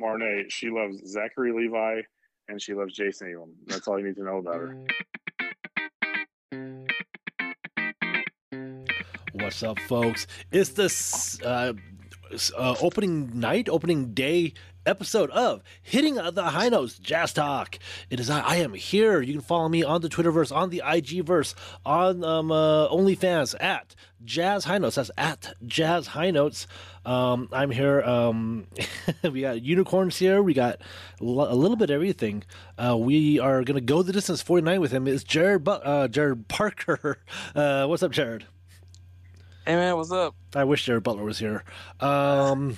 Marnay, she loves Zachary Levi and she loves Jason Elam. That's all you need to know about her. What's up, folks? It's the uh, uh, opening night, opening day episode of Hitting the High Notes Jazz Talk. It is I, I am here. You can follow me on the Twitterverse, on the IGverse, on um, uh, OnlyFans at Jazz High Notes. That's at Jazz High Notes. Um, I'm here. Um, we got unicorns here. We got a little bit of everything. Uh, we are going to go the distance 49 with him. It's Jared, Bu- uh, Jared Parker. Uh, what's up, Jared? Hey man, what's up? I wish Jared Butler was here. Um,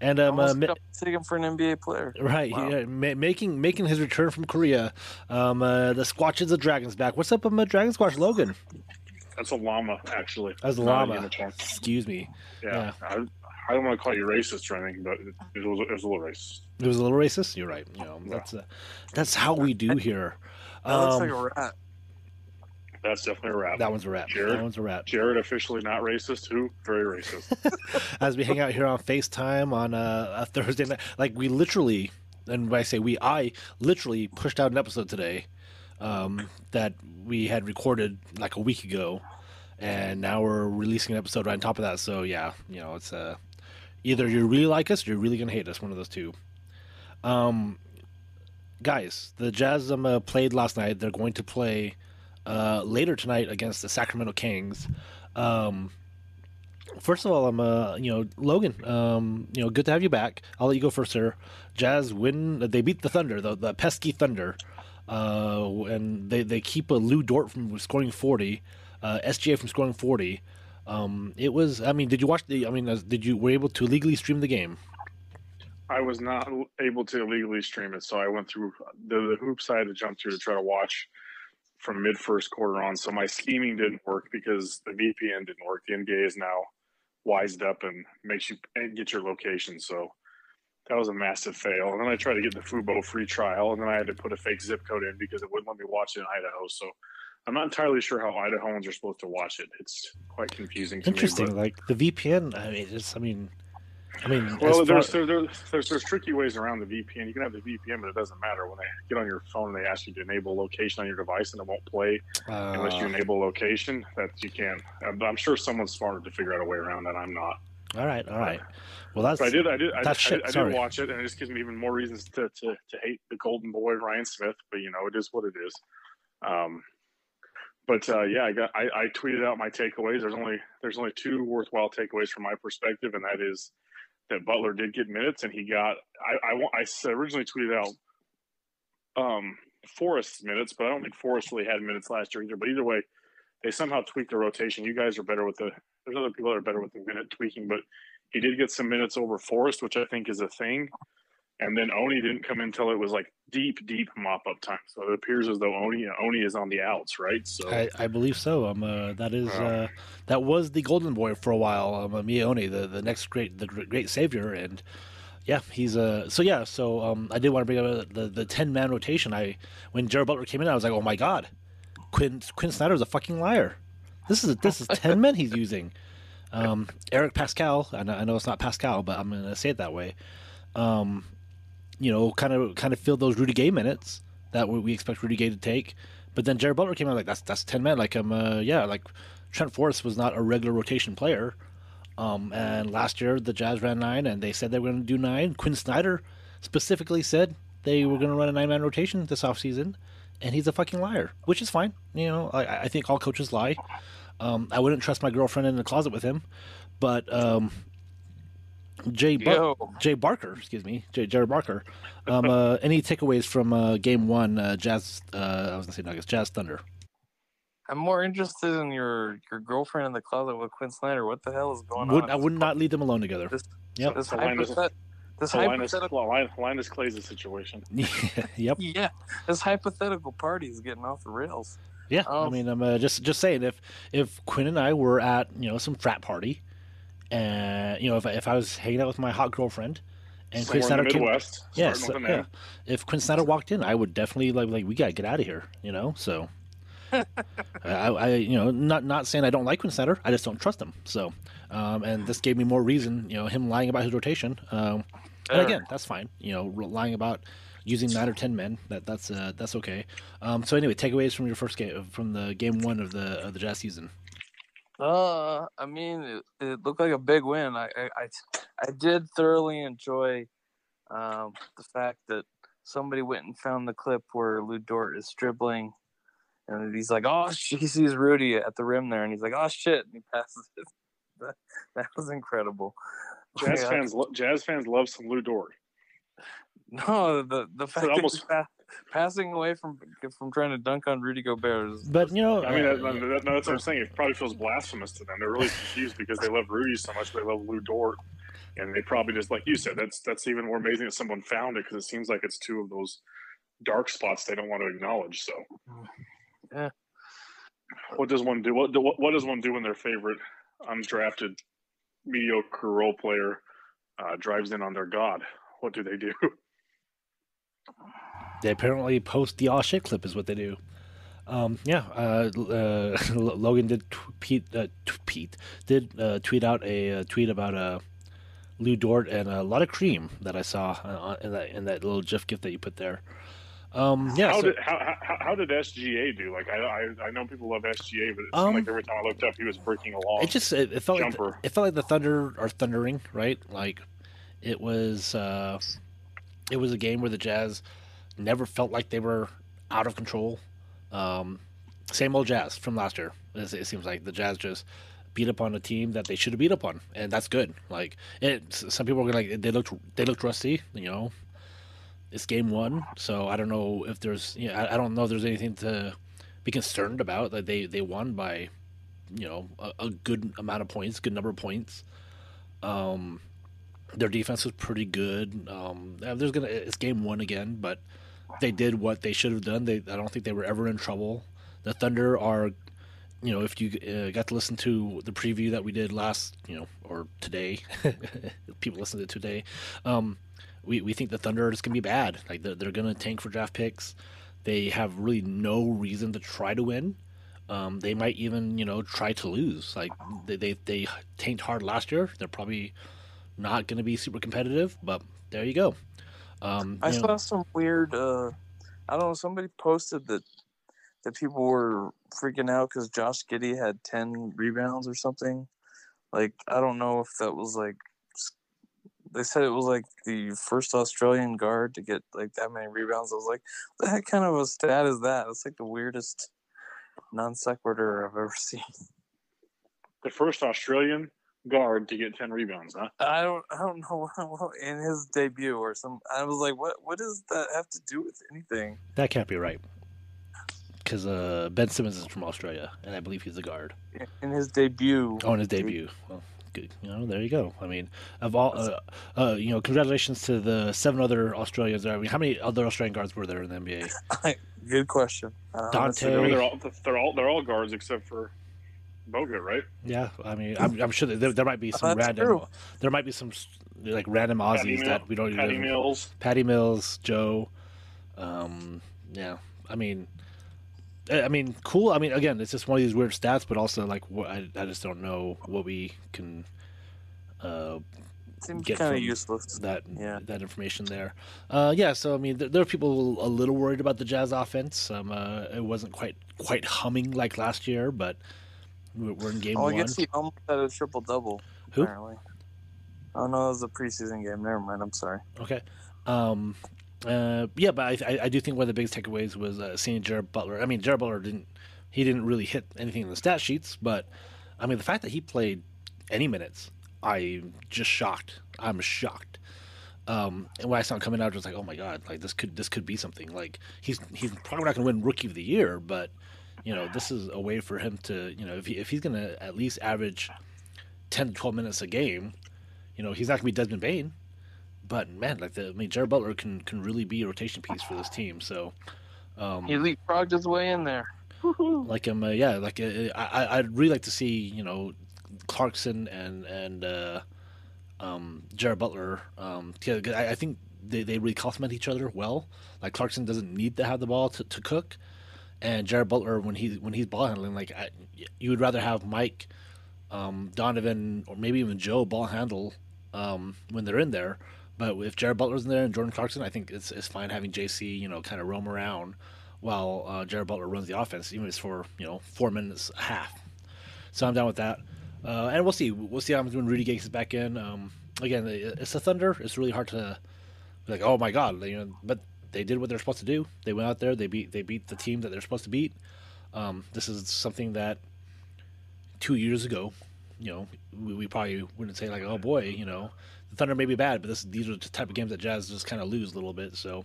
and um, uh, ma- take him for an NBA player. Right, wow. yeah, ma- making making his return from Korea. Um, uh, the Squatch is the Dragons back. What's up, um, uh, Dragon Squatch Logan? That's a llama, actually. That's a llama. Excuse me. Yeah, yeah. I, I, don't want to call you racist or anything, but it, it, was, it was a little racist. It was a little racist. You're right. You know, that's uh, that's how we do here. That um, looks like a um, rat. That's definitely a wrap. That one's a wrap. Jared, that one's a wrap. Jared officially not racist. Who very racist. As we hang out here on FaceTime on a, a Thursday night, like we literally, and when I say we, I literally pushed out an episode today um, that we had recorded like a week ago, and now we're releasing an episode right on top of that. So yeah, you know, it's uh, either you really like us or you're really gonna hate us. One of those two. Um, guys, the Jazz um, uh, played last night. They're going to play uh, later tonight against the Sacramento Kings. Um, first of all, I'm uh, you know Logan. Um, you know, good to have you back. I'll let you go first, sir. Jazz win. They beat the Thunder, the, the pesky Thunder, uh, and they they keep a Lu Dort from scoring forty, uh, SGA from scoring forty. Um, it was. I mean, did you watch the? I mean, did you were able to legally stream the game? I was not able to legally stream it, so I went through the, the hoops I had to jump through to try to watch from mid first quarter on. So my scheming didn't work because the VPN didn't work. The NBA is now wised up and makes you get your location. So that was a massive fail. And then I tried to get the Fubo free trial, and then I had to put a fake zip code in because it wouldn't let me watch it in Idaho. So I'm not entirely sure how Idahoans are supposed to watch it. It's quite confusing. Interesting. Me, like the VPN. I mean, it's. I mean, I mean, well, there's, far... there's, there's, there's tricky ways around the VPN. You can have the VPN, but it doesn't matter when they get on your phone. And they ask you to enable location on your device, and it won't play uh... unless you uh. enable location. That you can. But I'm sure someone's smarter to figure out a way around that. I'm not. All right, all right. Well, that's. But I did. I did. I, shit, I, I did watch it, and it just gives me even more reasons to, to, to hate the Golden Boy Ryan Smith. But you know, it is what it is. Um, but uh, yeah, I got. I, I tweeted out my takeaways. There's only there's only two worthwhile takeaways from my perspective, and that is that Butler did get minutes, and he got. I I, I originally tweeted out um, Forrest minutes, but I don't think Forrest really had minutes last year either. But either way, they somehow tweaked the rotation. You guys are better with the. There's other people that are better with the minute tweaking, but he did get some minutes over Forrest, which I think is a thing. And then Oni didn't come in until it was like deep, deep mop up time. So it appears as though Oni Oni is on the outs, right? So I, I believe so. Um, uh, that is uh, that was the golden boy for a while. Um, uh, Miye Oni, the the next great the great savior, and yeah, he's uh so yeah. So um, I did want to bring up the the ten man rotation. I when Jared Butler came in, I was like, oh my god, Quinn Quinn Snyder is a fucking liar. This is this is ten men he's using. Um, Eric Pascal, I know, I know it's not Pascal, but I'm going to say it that way. Um, you know, kind of kind of filled those Rudy Gay minutes that we expect Rudy Gay to take. But then Jared Butler came out like that's that's ten men. Like um uh, yeah, like Trent Forrest was not a regular rotation player. Um, and last year the Jazz ran nine, and they said they were going to do nine. Quinn Snyder specifically said they were going to run a nine man rotation this offseason, and he's a fucking liar, which is fine. You know, I, I think all coaches lie. Um, I wouldn't trust my girlfriend in the closet with him, but um, Jay Bar- Jay Barker, excuse me, Jay Jared Barker. Um, uh, any takeaways from uh, Game One, uh, Jazz? Uh, I was gonna say Nuggets, Jazz Thunder. I'm more interested in your your girlfriend in the closet with Quinn Snyder. What the hell is going would, on? I would not leave them alone together. This, yep. This, hypothet- this Linus, hypothetical Linus Clay's a situation. yep. Yeah, this hypothetical party is getting off the rails. Yeah, um, I mean, I'm uh, just just saying if if Quinn and I were at you know some frat party and you know if if I was hanging out with my hot girlfriend and Quinn Snyder came, Midwest, yeah, yeah, if Quinn Snyder walked in, I would definitely like like we gotta get out of here, you know. So I, I, you know not not saying I don't like Quinn Snyder, I just don't trust him. So um, and this gave me more reason, you know, him lying about his rotation. Um, And again, that's fine. You know, lying about using nine or ten men that that's uh, that's okay. Um, so anyway, takeaways from your first game from the game one of the of the Jazz season. Uh, I mean, it, it looked like a big win. I, I, I, I did thoroughly enjoy um, the fact that somebody went and found the clip where Lu Dort is dribbling, and he's like, "Oh, he sees Rudy at the rim there," and he's like, "Oh shit!" and he passes it. That, that was incredible. Jazz yeah. fans, Jazz fans love some Lu Dort. No, the the fact so almost pa- passing away from from trying to dunk on Rudy Gobert. Is, but you know, I mean, that, that, that's what I'm saying. It probably feels blasphemous to them. They're really confused because they love Rudy so much. They love Lu Dort, and they probably just like you said. That's that's even more amazing that someone found it because it seems like it's two of those dark spots they don't want to acknowledge. So, yeah. What does one do? What what does one do when their favorite undrafted mediocre role player uh, drives in on their god? What do they do? They apparently post the all shit clip is what they do. Um, yeah, uh, uh, Logan did tweet, uh, tweet did uh, tweet out a, a, tweet about uh, Lu Dort and a lot of cream that I saw uh, in that in that little GIF gift that you put there. Um, yeah. How so, did how, how, how, did SGA do? Like I, I, I know people love SGA, but it seemed um, like every time I looked up, he was breaking along. It just it, it felt jumper. like the, it felt like the Thunder are thundering, right? Like it was uh, it was a game where the Jazz never felt like they were out of control. Um, same old Jazz from last year. It, seems like the Jazz just beat up on a team that they should have beat up on, and that's good. Like it, some people are like they looked they looked rusty. You know, it's game one, so I don't know if there's you know, I, I don't know if there's anything to be concerned about. Like they they won by you know a, a good amount of points, good number of points. Um, their defense was pretty good. Um, there's gonna it's game one again, but they did what they should have done. They I don't think they were ever in trouble. The Thunder are, you know, if you uh, got to listen to the preview that we did last, you know, or today, people listen to today. Um, we we think the Thunder is gonna be bad. Like they're, they're gonna tank for draft picks. They have really no reason to try to win. Um, they might even, you know, try to lose. Like they, they they tanked hard last year. They're probably not going to be super competitive, but there you go. Um, I saw know. some weird. Uh, I don't know. Somebody posted that that people were freaking out because Josh Giddey had ten rebounds or something. Like I don't know if that was like. They said it was like the first Australian guard to get like that many rebounds. I was like, what the heck kind of a stat is that? It's like the weirdest non sequitur I've ever seen. The first Australian guard to get 10 rebounds, huh? I don't I don't know in his debut or some I was like what what does that have to do with anything? That can't be right. Cuz uh, Ben Simmons is from Australia and I believe he's a guard. In his debut. Oh, in his debut. Well, good. You know, there you go. I mean, of all uh, uh, you know, congratulations to the seven other Australians. There. I mean, how many other Australian guards were there in the NBA? good question. Dante. I they're all they're all they're all guards except for Bogut, right? Yeah, I mean, I'm, I'm sure there, there might be some random. True. There might be some like random Aussies that we don't. Patty even, Mills, Patty Mills, Joe. Um, yeah, I mean, I mean, cool. I mean, again, it's just one of these weird stats, but also like, what I, I just don't know what we can uh, Seems get kind of useless. That yeah. that information there. Uh, yeah, so I mean, there, there, are people a little worried about the Jazz offense. Um, uh, it wasn't quite quite humming like last year, but we're in game oh, one. I guess he almost had a triple double. Who? Apparently. Oh no, it was a preseason game. Never mind. I'm sorry. Okay. Um, uh, yeah, but I, I, do think one of the biggest takeaways was uh, seeing Jared Butler. I mean, Jared Butler didn't he didn't really hit anything in the stat sheets, but I mean the fact that he played any minutes, I'm just shocked. I'm shocked. Um, and when I saw him coming out, I was like, oh my god, like this could this could be something. Like he's he's probably not going to win Rookie of the Year, but you know, this is a way for him to, you know, if, he, if he's going to at least average 10 to 12 minutes a game, you know, he's not going to be Desmond Bane. But man, like the, I mean, Jared Butler can can really be a rotation piece for this team. So um, he leapfrogged his way in there. like um, uh, yeah, like uh, I I'd really like to see you know Clarkson and and uh, um, Jared Butler. Um, yeah, I, I think they, they really complement each other well. Like Clarkson doesn't need to have the ball to, to cook, and Jared Butler when he when he's ball handling, like I, you would rather have Mike, um, Donovan, or maybe even Joe ball handle um, when they're in there. But if Jared Butler's in there and Jordan Clarkson, I think it's it's fine having JC, you know, kind of roam around while uh, Jared Butler runs the offense, even if it's for you know four minutes a half. So I'm down with that, uh, and we'll see. We'll see how doing. Rudy is back in. Um, again, it's the Thunder. It's really hard to like, oh my god, you know. But they did what they're supposed to do. They went out there. They beat they beat the team that they're supposed to beat. Um, this is something that two years ago, you know, we, we, probably wouldn't say like, oh boy, you know, the Thunder may be bad, but this these are the type of games that Jazz just kind of lose a little bit. So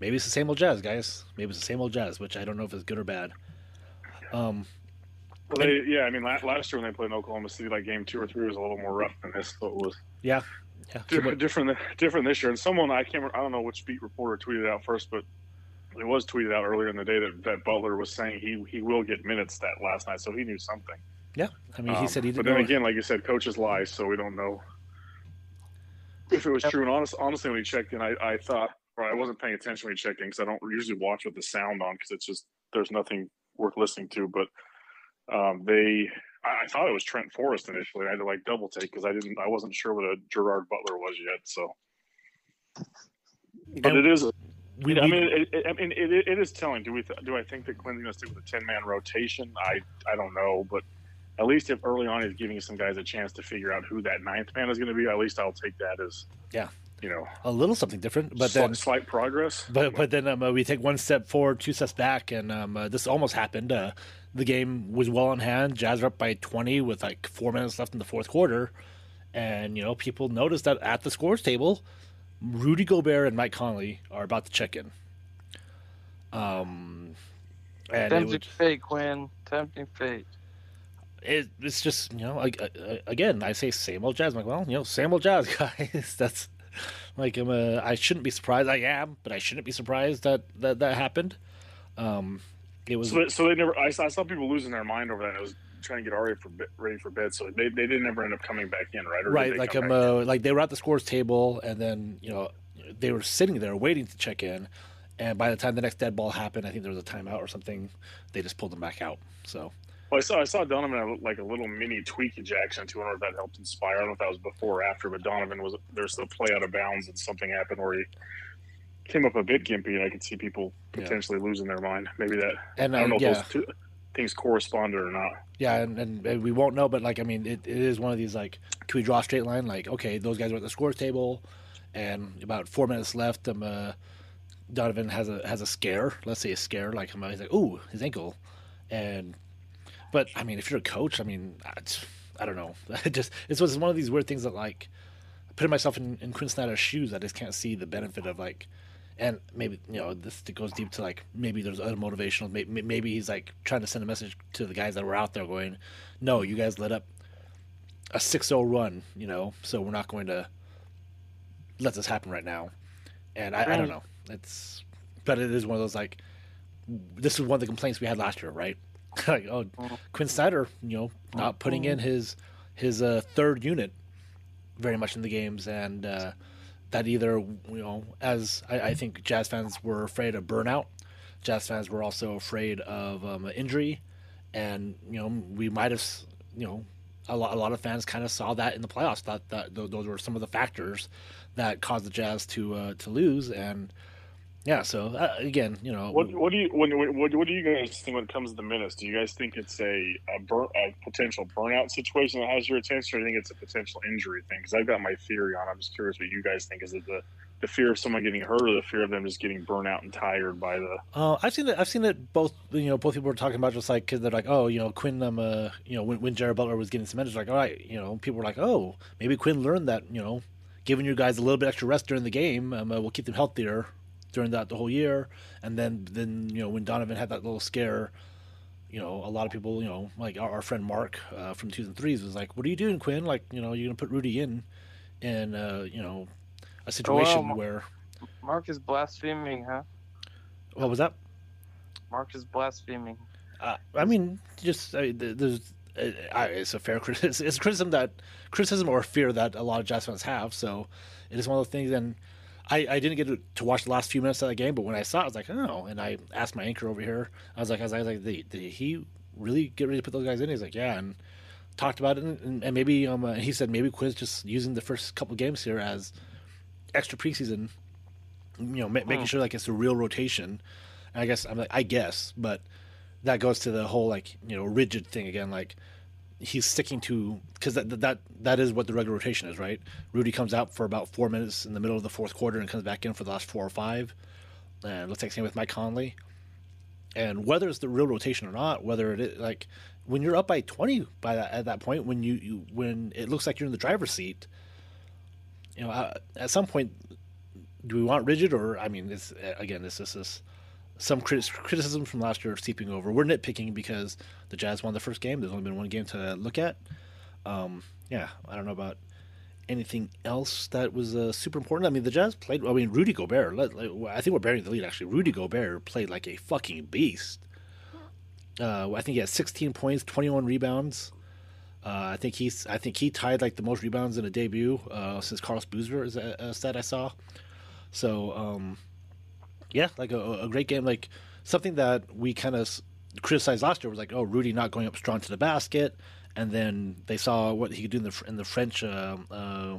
maybe it's the same old Jazz, guys. Maybe it's the same old Jazz, which I don't know if it's good or bad. Um, well, they, yeah, I mean, last, last year when they played in Oklahoma City, like game two or three was a little more rough than this. So it was. Yeah, yeah. Different, different, different this year. And someone I can't, I don't know which beat reporter tweeted out first, but it was tweeted out earlier in the day that, that Butler was saying he he will get minutes that last night, so he knew something. Yeah, I mean, he um, said he didn't. But then again, like you said, coaches lie, so we don't know if it was true. And honest, honestly, when he checked in, I, I thought, or I wasn't paying attention when he checked in because I don't usually watch with the sound on because it's just there's nothing worth listening to. But um, they, I, I, thought it was Trent Forrest initially. I had to like double take because I didn't, I wasn't sure what a Gerard Butler was yet. So, but and it is. We, I mean, it, it, I mean, it, it is telling. Do we? Th- do I think that Quinn's going to stick with a ten man rotation? I I don't know, but at least if early on he's giving some guys a chance to figure out who that ninth man is going to be, at least I'll take that as yeah, you know, a little something different. But then slight progress. But but then um, uh, we take one step forward, two steps back, and um, uh, this almost happened. Uh, the game was well in hand. Jazz are up by twenty with like four minutes left in the fourth quarter, and you know people noticed that at the scores table, Rudy Gobert and Mike Conley are about to check in. Um, and tempting would, fate, Quinn. Tempting fate. It, it's just you know again I say same old jazz. I'm like well you know same old jazz guys. That's like I'm a, I shouldn't be surprised. I am, but I shouldn't be surprised that that, that happened. Um, it was so, so they never. I saw, I saw people losing their mind over that. It was trying to get Ari for ready for bed, so they, they didn't ever end up coming back in, right? Or right, like um, uh, like they were at the scores table, and then you know they were sitting there waiting to check in, and by the time the next dead ball happened, I think there was a timeout or something. They just pulled them back out. So. Well, I saw I saw Donovan like a little mini tweak ejection too. I don't know if that helped inspire. I don't know if that was before or after, but Donovan was there's the play out of bounds and something happened where he came up a bit gimpy, and I could see people potentially yeah. losing their mind. Maybe that. And I don't know yeah. if those two things corresponded or not. Yeah, and, and, and, we won't know, but like I mean, it, it is one of these like, can we draw a straight line? Like, okay, those guys are at the scores table, and about four minutes left. Um, uh, Donovan has a has a scare. Let's say a scare. Like he's like, ooh, his ankle, and but I mean, if you're a coach, I mean, I don't know. It just it's was one of these weird things that like putting myself in, in Quinn Snyder's shoes, I just can't see the benefit of like and maybe you know this goes deep to like maybe there's other motivational maybe, maybe he's like trying to send a message to the guys that were out there going no you guys let up a 6-0 run you know so we're not going to let this happen right now. And I, I don't know. It's but it is one of those like this is one of the complaints we had last year right? Like oh Quinn Snyder you know not putting in his his uh, third unit very much in the games and uh, that either you know as I, I, think jazz fans were afraid of burnout. Jazz fans were also afraid of um, injury. And you know we might have you know a lot, a lot of fans kind of saw that in the playoffs thought that those were some of the factors that caused the jazz to uh, to lose. And yeah, so uh, again, you know, what, what do you what, what, what do you guys think when it comes to the minutes? Do you guys think it's a a, bur- a potential burnout situation that has your attention, or do you think it's a potential injury thing? Because I've got my theory on. I'm just curious what you guys think. Is it the the fear of someone getting hurt, or the fear of them just getting burnt out and tired by the? Uh, I've seen that I've seen it both. You know, both people were talking about just like because they're like, oh, you know, Quinn. Um, uh, you know, when, when Jared Butler was getting some minutes, like, all right, you know, people were like, oh, maybe Quinn learned that, you know, giving you guys a little bit extra rest during the game um, uh, will keep them healthier during that the whole year. And then then you know when Donovan had that little scare, you know a lot of people you know like our, our friend Mark uh, from twos and threes was like, "What are you doing, Quinn? Like you know you're gonna put Rudy in in uh, you know a situation well, where Mark is blaspheming, huh? What was that? Mark is blaspheming. Uh, I mean, just uh, there's uh, it's a fair criticism. It's criticism that criticism or fear that a lot of Jazz fans have. So it is one of those things. And I, I didn't get to watch the last few minutes of that game, but when I saw it, I was like, oh. And I asked my anchor over here, I was like, I was like, did, did he really get ready to put those guys in? He's like, yeah. And talked about it, and, and maybe um, uh, he said maybe Quinn's just using the first couple games here as extra preseason, you know, ma- making sure like it's a real rotation. And I guess I'm like, I guess, but that goes to the whole like you know rigid thing again. Like he's sticking to because that that that is what the regular rotation is, right? Rudy comes out for about four minutes in the middle of the fourth quarter and comes back in for the last four or five. And looks like same with Mike Conley. And whether it's the real rotation or not, whether it is like when you're up by twenty by that at that point, when you, you when it looks like you're in the driver's seat, you know, uh, at some point, do we want rigid or I mean, it's again, this is this some criticism from last year seeping over. We're nitpicking because the Jazz won the first game. There's only been one game to look at. Um, yeah, I don't know about anything else that was uh, super important. I mean, the Jazz played. I mean, Rudy Gobert. I think we're bearing the lead. Actually, Rudy Gobert played like a fucking beast. Uh, I think he had 16 points, 21 rebounds. Uh, I think he's. I think he tied like the most rebounds in a debut uh, since Carlos Boozer is a, a stat I saw. So um, yeah, like a, a great game, like something that we kind of criticized last year was like, oh, Rudy not going up strong to the basket, and then they saw what he could do in the in the French uh, uh,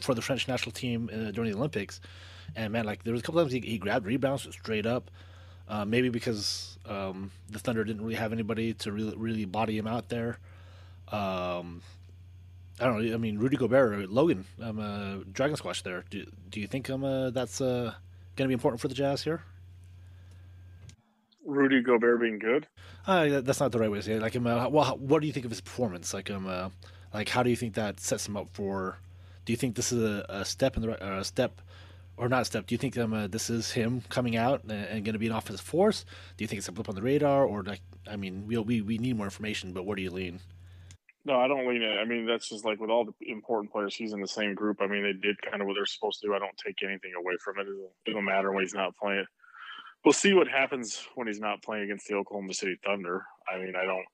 for the French national team uh, during the Olympics, and man, like there was a couple times he, he grabbed rebounds straight up. Uh, maybe because um, the Thunder didn't really have anybody to really really body him out there. Um, I don't know. I mean, Rudy Gobert, Logan, um, uh, Dragon Squatch. There. Do, do you think um, uh, that's uh, going to be important for the Jazz here? Rudy Gobert being good? Uh, that's not the right way to say it. Like, um, uh, well, what do you think of his performance? Like, um, uh, like how do you think that sets him up for? Do you think this is a, a step in the right, uh, step, or not a step? Do you think um, uh, this is him coming out and, and going to be an offensive force? Do you think it's a blip on the radar, or like, I mean, we we we need more information, but where do you lean? No, I don't lean it. I mean, that's just like with all the important players, he's in the same group. I mean, they did kind of what they're supposed to do. I don't take anything away from it. It'll, it'll matter when he's not playing. We'll see what happens when he's not playing against the Oklahoma City Thunder. I mean, I don't.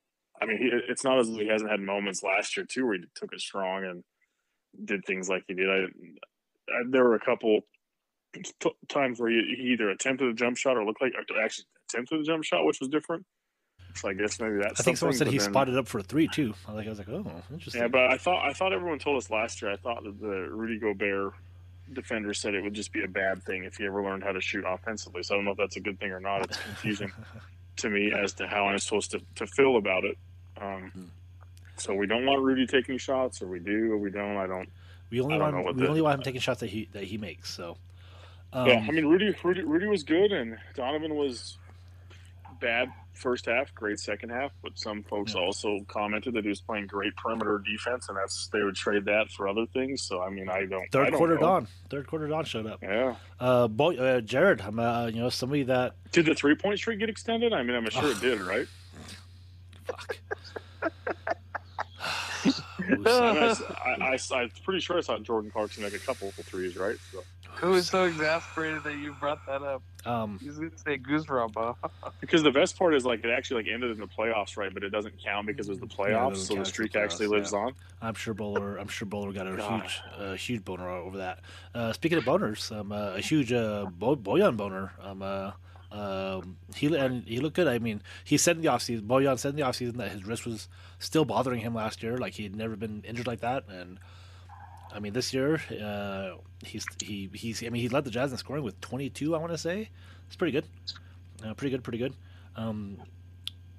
I mean, he, it's not as though he hasn't had moments last year too where he took it strong and did things like he did. I, I there were a couple t- times where he, he, either attempted a jump shot or looked like or actually attempted a jump shot, which was different. So I guess maybe that's. I think someone said he then, spotted up for a three too. I like I was like, oh, interesting. Yeah, but I thought I thought everyone told us last year. I thought that the Rudy Gobert defender said it would just be a bad thing if he ever learned how to shoot offensively. So I don't know if that's a good thing or not. It's confusing to me as to how I'm supposed to, to feel about it. Um, hmm. So we don't want Rudy taking shots, or we do, or we don't. I don't. We only want we the, only want him taking shots that he that he makes. So. Um, yeah, I mean Rudy, Rudy Rudy was good, and Donovan was bad first half, great second half. But some folks yeah. also commented that he was playing great perimeter defense, and that's they would trade that for other things. So I mean, I don't. Third I don't quarter know. dawn. Third quarter dawn showed up. Yeah. Uh, boy, uh, Jared, I'm uh, you know somebody that did the three point streak get extended? I mean, I'm sure it did, right? Fuck. I, I, I, am pretty sure I saw Jordan Clarkson make a couple of threes, right? So. Who is so exasperated that you brought that up? Um, He's gonna say goosebump. because the best part is like it actually like ended in the playoffs, right? But it doesn't count because it was the playoffs, yeah, so the streak the actually lives yeah. on. I'm sure Bowler. I'm sure Bowler got a God. huge, uh, huge boner over that. Uh, speaking of boners, um, uh, a huge uh, Bo- Bojan boner. Um, uh, um, he and he looked good. I mean, he said in the offseason, Bojan said in the offseason that his wrist was still bothering him last year. Like he had never been injured like that, and I mean, this year uh, he's he he's I mean he led the Jazz in scoring with 22. I want to say it's pretty good, uh, pretty good, pretty good. Um,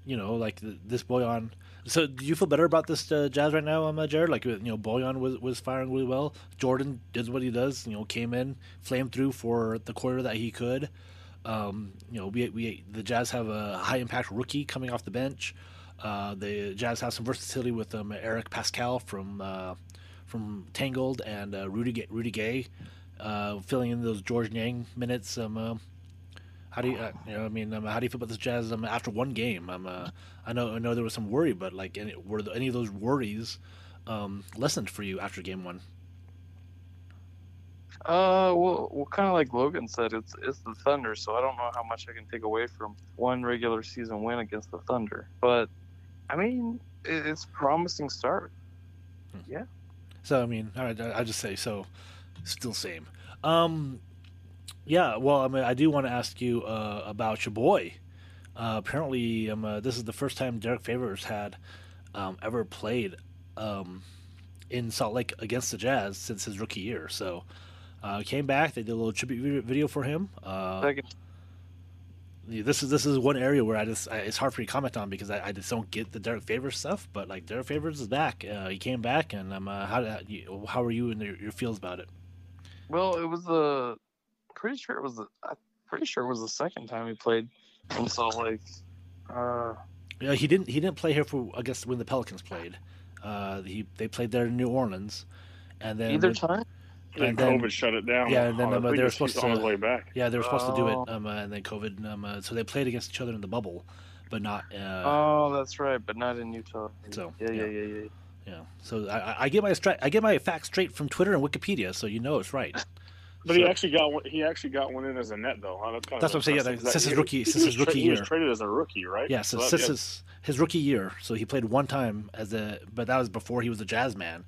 you know, like the, this Bojan. So, do you feel better about this uh, Jazz right now, um, uh, Jared? Like, you know, Bojan was was firing really well. Jordan did what he does. You know, came in, flamed through for the quarter that he could. Um, you know, we, we the Jazz have a high impact rookie coming off the bench. Uh, the Jazz have some versatility with um, Eric Pascal from uh, from Tangled and uh, Rudy Rudy Gay uh, filling in those Georges Niang minutes. Um, uh, how do you, uh, you know? I mean, um, how do you feel about this Jazz um, after one game? Um, uh, I know, I know there was some worry, but like, any, were there, any of those worries um, lessened for you after game one? Uh, well, well, kind of like Logan said, it's it's the Thunder, so I don't know how much I can take away from one regular season win against the Thunder. But I mean, it, it's a promising start. Hmm. Yeah. So I mean, right, I just say so. Still same. Um, yeah. Well, I mean, I do want to ask you uh, about your boy. Uh, apparently, um, uh, this is the first time Derrick Favors had um, ever played um, in Salt Lake against the Jazz since his rookie year. So, Uh, came back. They did a little tribute video for him. Uh, this is this is one area where I just I, it's hard for me to comment on because I, I, just don't get the Derrick Favors stuff. But like Derrick Favors is back. Uh, he came back, and um, uh, how how are you and your, your feels about it? Well, it was the pretty sure it was the I'm pretty sure it was the second time he played in Salt Lake. Uh, yeah, he didn't he didn't play here for I guess when the Pelicans played. Uh, he they played there in New Orleans, and then either time. And, then COVID shut it down. Yeah, and then um, they were supposed to on his way back. Yeah, they were supposed oh. to do it, oh. um, uh, and then COVID. Um, uh, so they played against each other in the bubble, but not. Uh, oh, that's right, but not in Utah. So yeah, yeah, yeah, yeah. Yeah. So I, I get my stri- I get my facts straight from Twitter and Wikipedia, so you know it's right. But so, he actually got one, he actually got one in as a net though. Huh? That's, that's what I'm saying. Yeah, since his rookie, since his rookie tra- year, he was traded as a rookie, right? Yeah, so, so since his, his rookie year, so he played one time as a, but that was before he was a jazz man.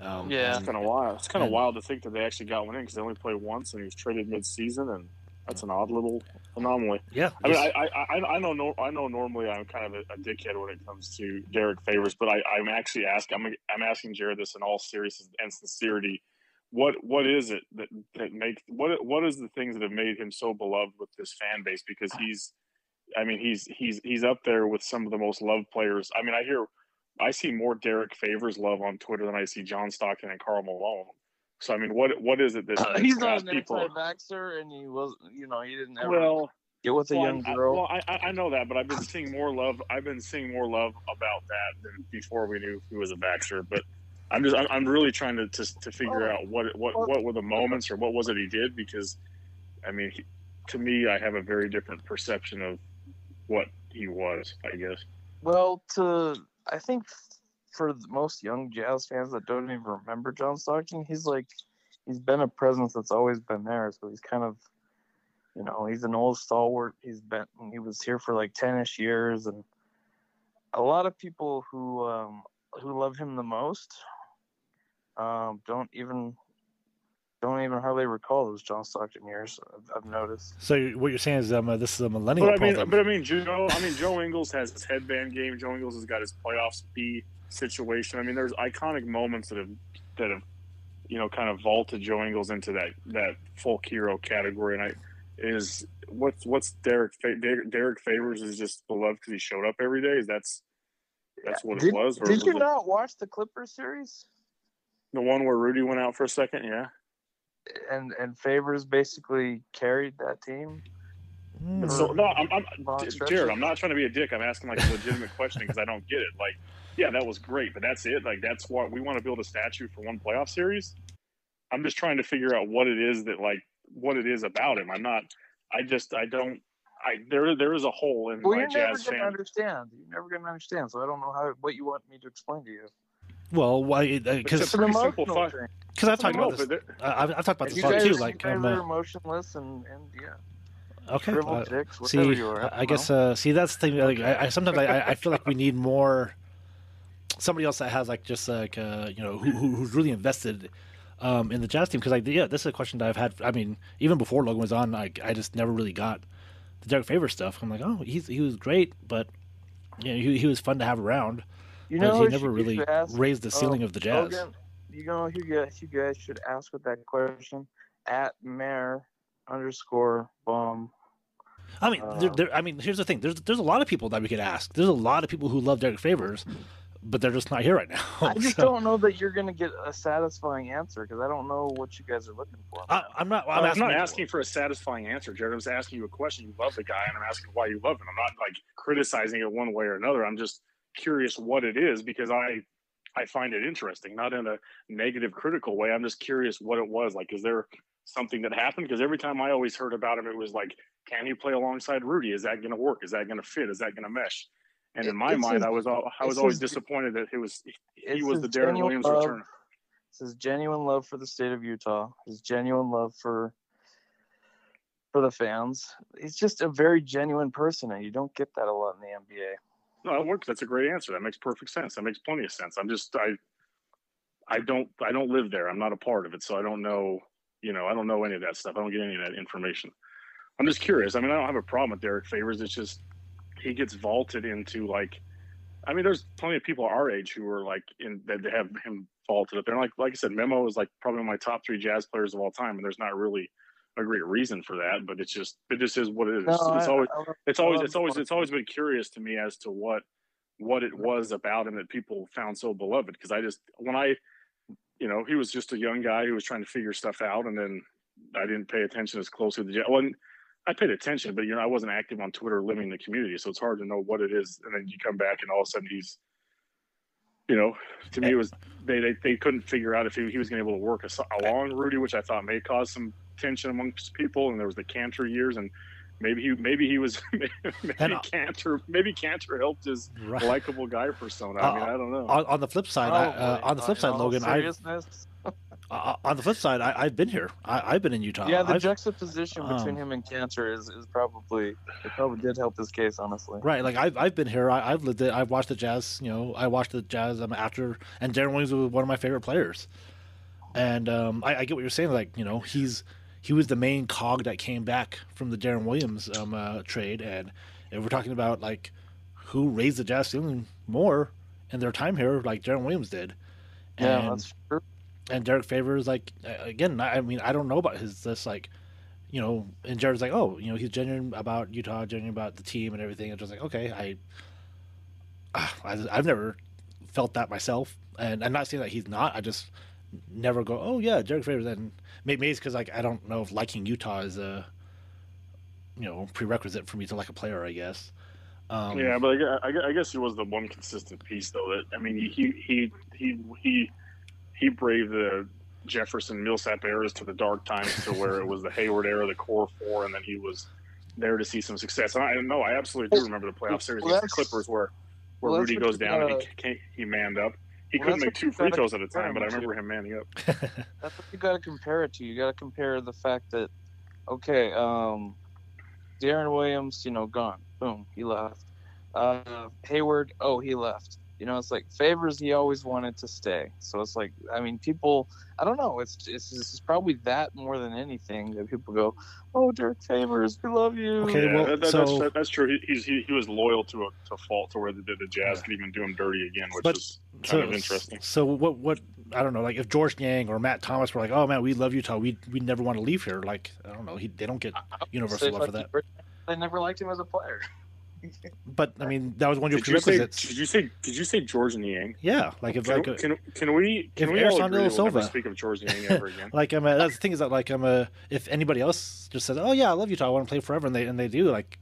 Um, yeah, it's kind of wild. It's kind of wild to think that they actually got one in because they only played once and he was traded mid-season, and that's an odd little anomaly. Yeah, I mean, I, I, I, know, I know. Normally, I'm kind of a, a dickhead when it comes to Derrick Favors, but I, I'm actually asking, I'm, I'm asking Jared this in all seriousness and sincerity what what is it that that make what what is the things that have made him so beloved with this fan base because he's I mean he's he's he's up there with some of the most loved players. I mean I hear I see more Derrick Favors love on Twitter than I see John Stockton and Karl Malone. So I mean what what is it that uh, he's not an anti-vaxxer and he was you know he didn't ever well get with a well, young girl. I, well, I, I know that, but I've been seeing more love. I've been seeing more love about that than before we knew he was a vaxxer. But I'm just I'm I'm really trying to to, to figure oh. out what what what were the moments or what was it he did because I mean he, to me I have a very different perception of what he was I guess. Well, to I think for most young jazz fans that don't even remember John Stockton, he's like he's been a presence that's always been there. So he's kind of you know he's an old stalwart. He's been he was here for like ten-ish years and a lot of people who um, who love him the most um, don't even don't even hardly recall those John Stockton years. I've, I've noticed. So what you're saying is um, uh, this is a millennial but I mean, problem. But I mean, Joe. I mean, Joe Ingles has his headband game. Joe Ingles has got his playoffs B situation. I mean, there's iconic moments that have that have you know kind of vaulted Joe Ingles into that that folk hero category. And I is what's what's Derek Derrick Favors is just beloved because he showed up every day. Is that's that's what did, it was. did was you it, not watch the Clippers series? The one where Rudy went out for a second, yeah. And and Favors basically carried that team. Mm. So no, I'm, I'm Jared. I'm not trying to be a dick. I'm asking like a legitimate question because I don't get it. Like, yeah, that was great, but that's it. Like, that's what we want to build a statue for one playoff series. I'm just trying to figure out what it is that like what it is about him. I'm not. I just I don't. I there there is a hole in well, my you're jazz never gonna understand. You're never gonna understand. So I don't know how what you want me to explain to you. Well, why? Because it's pretty simple Because I've talked about this. I've, I've, talked about this a too. Like, um, uh, emotionless and, and yeah. Okay. Uh, dicks, see, I, I guess. Uh, see, that's the thing. Like, I, I sometimes I, I feel like we need more somebody else that has like just like uh, you know who, who's really invested um, in the jazz team because like yeah, this is a question that I've had. I mean, even before Logan was on, like I just never really got the Derrick Favors stuff. I'm like, oh, he's he was great, but you know, he he was fun to have around. You know, he never really raised the ceiling of the Jazz. Hogan, you know who you guys, you guys should ask with that question at mayor underscore bomb. I mean, uh, there, there, I mean, here's the thing. There's there's a lot of people that we could ask. There's a lot of people who love Derrick Favors, but they're just not here right now. I just so. don't know that you're going to get a satisfying answer because I don't know what you guys are looking for. I, am not. I'm, I'm not asking for a satisfying answer, Jared. I'm just asking you a question. You love the guy, and I'm asking why you love him. I'm not like criticizing it one way or another. I'm just curious what it is because I I find it interesting, not in a negative, critical way. I'm just curious what it was. Like, is there something that happened? Because every time I always heard about him, it was like, can he play alongside Rudy? Is that going to work? Is that going to fit? Is that going to mesh? And in my mind, his, I was I was always his, disappointed that it was he was the Deron Williams love, return. It's his genuine love for the state of Utah. His genuine love for for the fans. He's just a very genuine person, and you don't get that a lot in the NBA. No, it works. That's a great answer. That makes perfect sense. That makes plenty of sense. I'm just I I don't I don't live there. I'm not a part of it, so I don't know. You know, I don't know any of that stuff. I don't get any of that information. I'm just curious. I mean, I don't have a problem with Derrick Favors. It's just he gets vaulted into like I mean, there's plenty of people our age who are like in that have him vaulted up there. like like I said, Memo is like probably my top three jazz players of all time, and there's not really a great reason for that, but it's just it just is what it is. No, it's, I, always I, it's always it's always it's always been curious to me as to what what it was about him that people found so beloved. Because I just when I you know he was just a young guy who was trying to figure stuff out, and then I didn't pay attention as closely to the well. I paid attention, but you know I wasn't active on Twitter, living in the community, so it's hard to know what it is. And then you come back, and all of a sudden he's you know, to me, it was they, they, they couldn't figure out if he, he was going to be able to work along Rudy, which I thought may cause some tension amongst people. And there was the Kanter years, and maybe he maybe he was maybe and, uh, Kanter maybe Kanter helped his right. likable guy persona. I mean, uh, I don't know. On, on the flip side, oh, I, uh, on the flip side, Logan, I uh, on the flip side, I, have been here. I, have been in Utah. Yeah, the I've, juxtaposition um, between him and Kanter is, is probably it probably did help his case, honestly. Right, like I've I've been here. I, have lived it. I've watched the Jazz. You know, I watched the Jazz um, after, and Deron Williams was one of my favorite players. And um, I, I, get what you're saying. Like you know, he's he was the main cog that came back from the Deron Williams um, uh, trade, and if we're talking about like who raised the Jazz ceiling more in their time here, like Deron Williams did. And, yeah, that's true and Derrick Favors like again. I mean, I don't know about his this like, you know, and Jared's like, oh, you know, he's genuine about Utah, genuine about the team and everything. And just like, okay, I, I I've never felt that myself, and I'm not saying that he's not. I just never go, oh yeah, Derrick Favors. And maybe it's because like I don't know if liking Utah is a, you know, prerequisite for me to like a player. I guess. Um, yeah, but I, I, guess he was the one consistent piece, though. That I mean, he he he he he braved the Jefferson Millsap eras to the dark times to where it was the Hayward era, the core four, and then he was there to see some success. And I know I absolutely do remember the playoff series well, against the Clippers where where well, Rudy goes down gotta, and he he manned up. He well, couldn't make two free throws at a time, but I remember him manning up. that's what you got to compare it to. You got to compare the fact that okay, um, Deron Williams, you know, gone, boom, he left. Uh, Hayward, oh, he left. You know, it's like favors he always wanted to stay. So it's like, I mean, people, I don't know. It's it's, it's probably that more than anything that people go, "Oh, Derrick Favors, we love you." Okay, yeah, well, that, that, so, that's, that, that's true. He, he's he, he was loyal to a to fault to where the, the Jazz yeah. could even do him dirty again, which but, is kind so, of interesting. So what what I don't know, like if Georges Niang or Matt Thomas were like, "Oh man, we love Utah. We we never want to leave here." Like I don't know, he, they don't get universal love for that. They never liked him as a player. but I mean, that was one of your did prerequisites. You say, did you say? Did you say Georges Niang? Yeah, like if can, like a, can, can we can we all agree we'll never speak of Georges Niang ever again? like I'm a, that's the thing is that like I'm a if anybody else just says, oh yeah, I love Utah, I want to play forever, and they and they do like,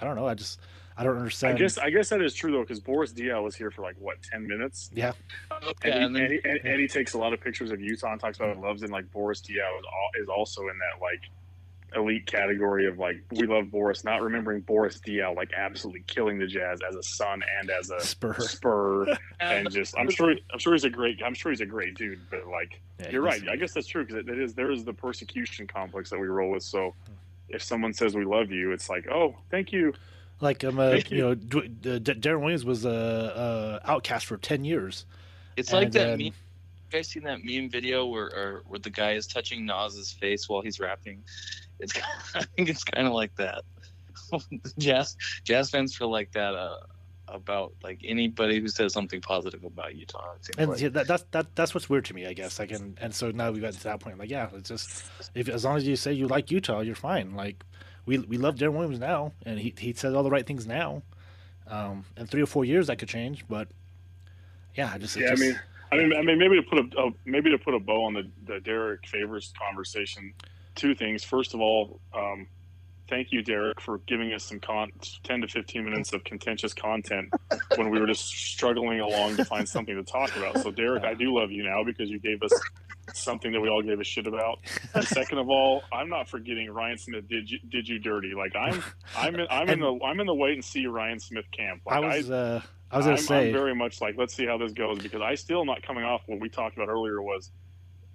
I don't know, I just I don't understand. I guess I guess that is true though, because Boris Diaw was here for like what ten minutes. Yeah, okay, and, he, and, he, and, and, he, takes a lot of pictures of Utah and talks about it, loves. And like Boris Diaw is, all, is also in that like elite category of like we love Boris, not remembering Boris Diaw like absolutely killing the Jazz as a son and as a spur, spur, and just I'm sure I'm sure he's a great I'm sure he's a great dude, but like yeah, you're right, I guess that's true because it, it is there is the persecution complex that we roll with. So if someone says we love you, it's like oh thank you. Like um, uh, you. you. know, D- D- Deron Williams was a, a outcast for ten years. It's and, like that. Um, meme guys seen that meme video where where the guy is touching Nas's face while he's rapping? It's I think it's kind of like that. jazz jazz fans feel like that uh, about like anybody who says something positive about Utah. And like. yeah, that, that's that, that's what's weird to me, I guess. Like, and, and so now we got to that point. Like, yeah, it's just if as long as you say you like Utah, you're fine. Like, we we love Deron Williams now, and he he says all the right things now. Um, in three or four years, that could change, but yeah, I just yeah. Just, I mean, I mean, I mean, maybe to put a, a maybe to put a bow on the the Derrick Favors conversation two things. First of all, um, thank you, Derrick, for giving us some con- 10 to 15 minutes of contentious content when we were just struggling along to find something to talk about. So, Derrick, I do love you now because you gave us something that we all gave a shit about. And second of all, I'm not forgetting Ryan Smith did you, did you dirty. Like I'm I'm in, I'm in the I'm in the wait and see Ryan Smith camp. Like, I was uh, I was gonna I'm, say I'm very much like let's see how this goes because I still not coming off what we talked about earlier was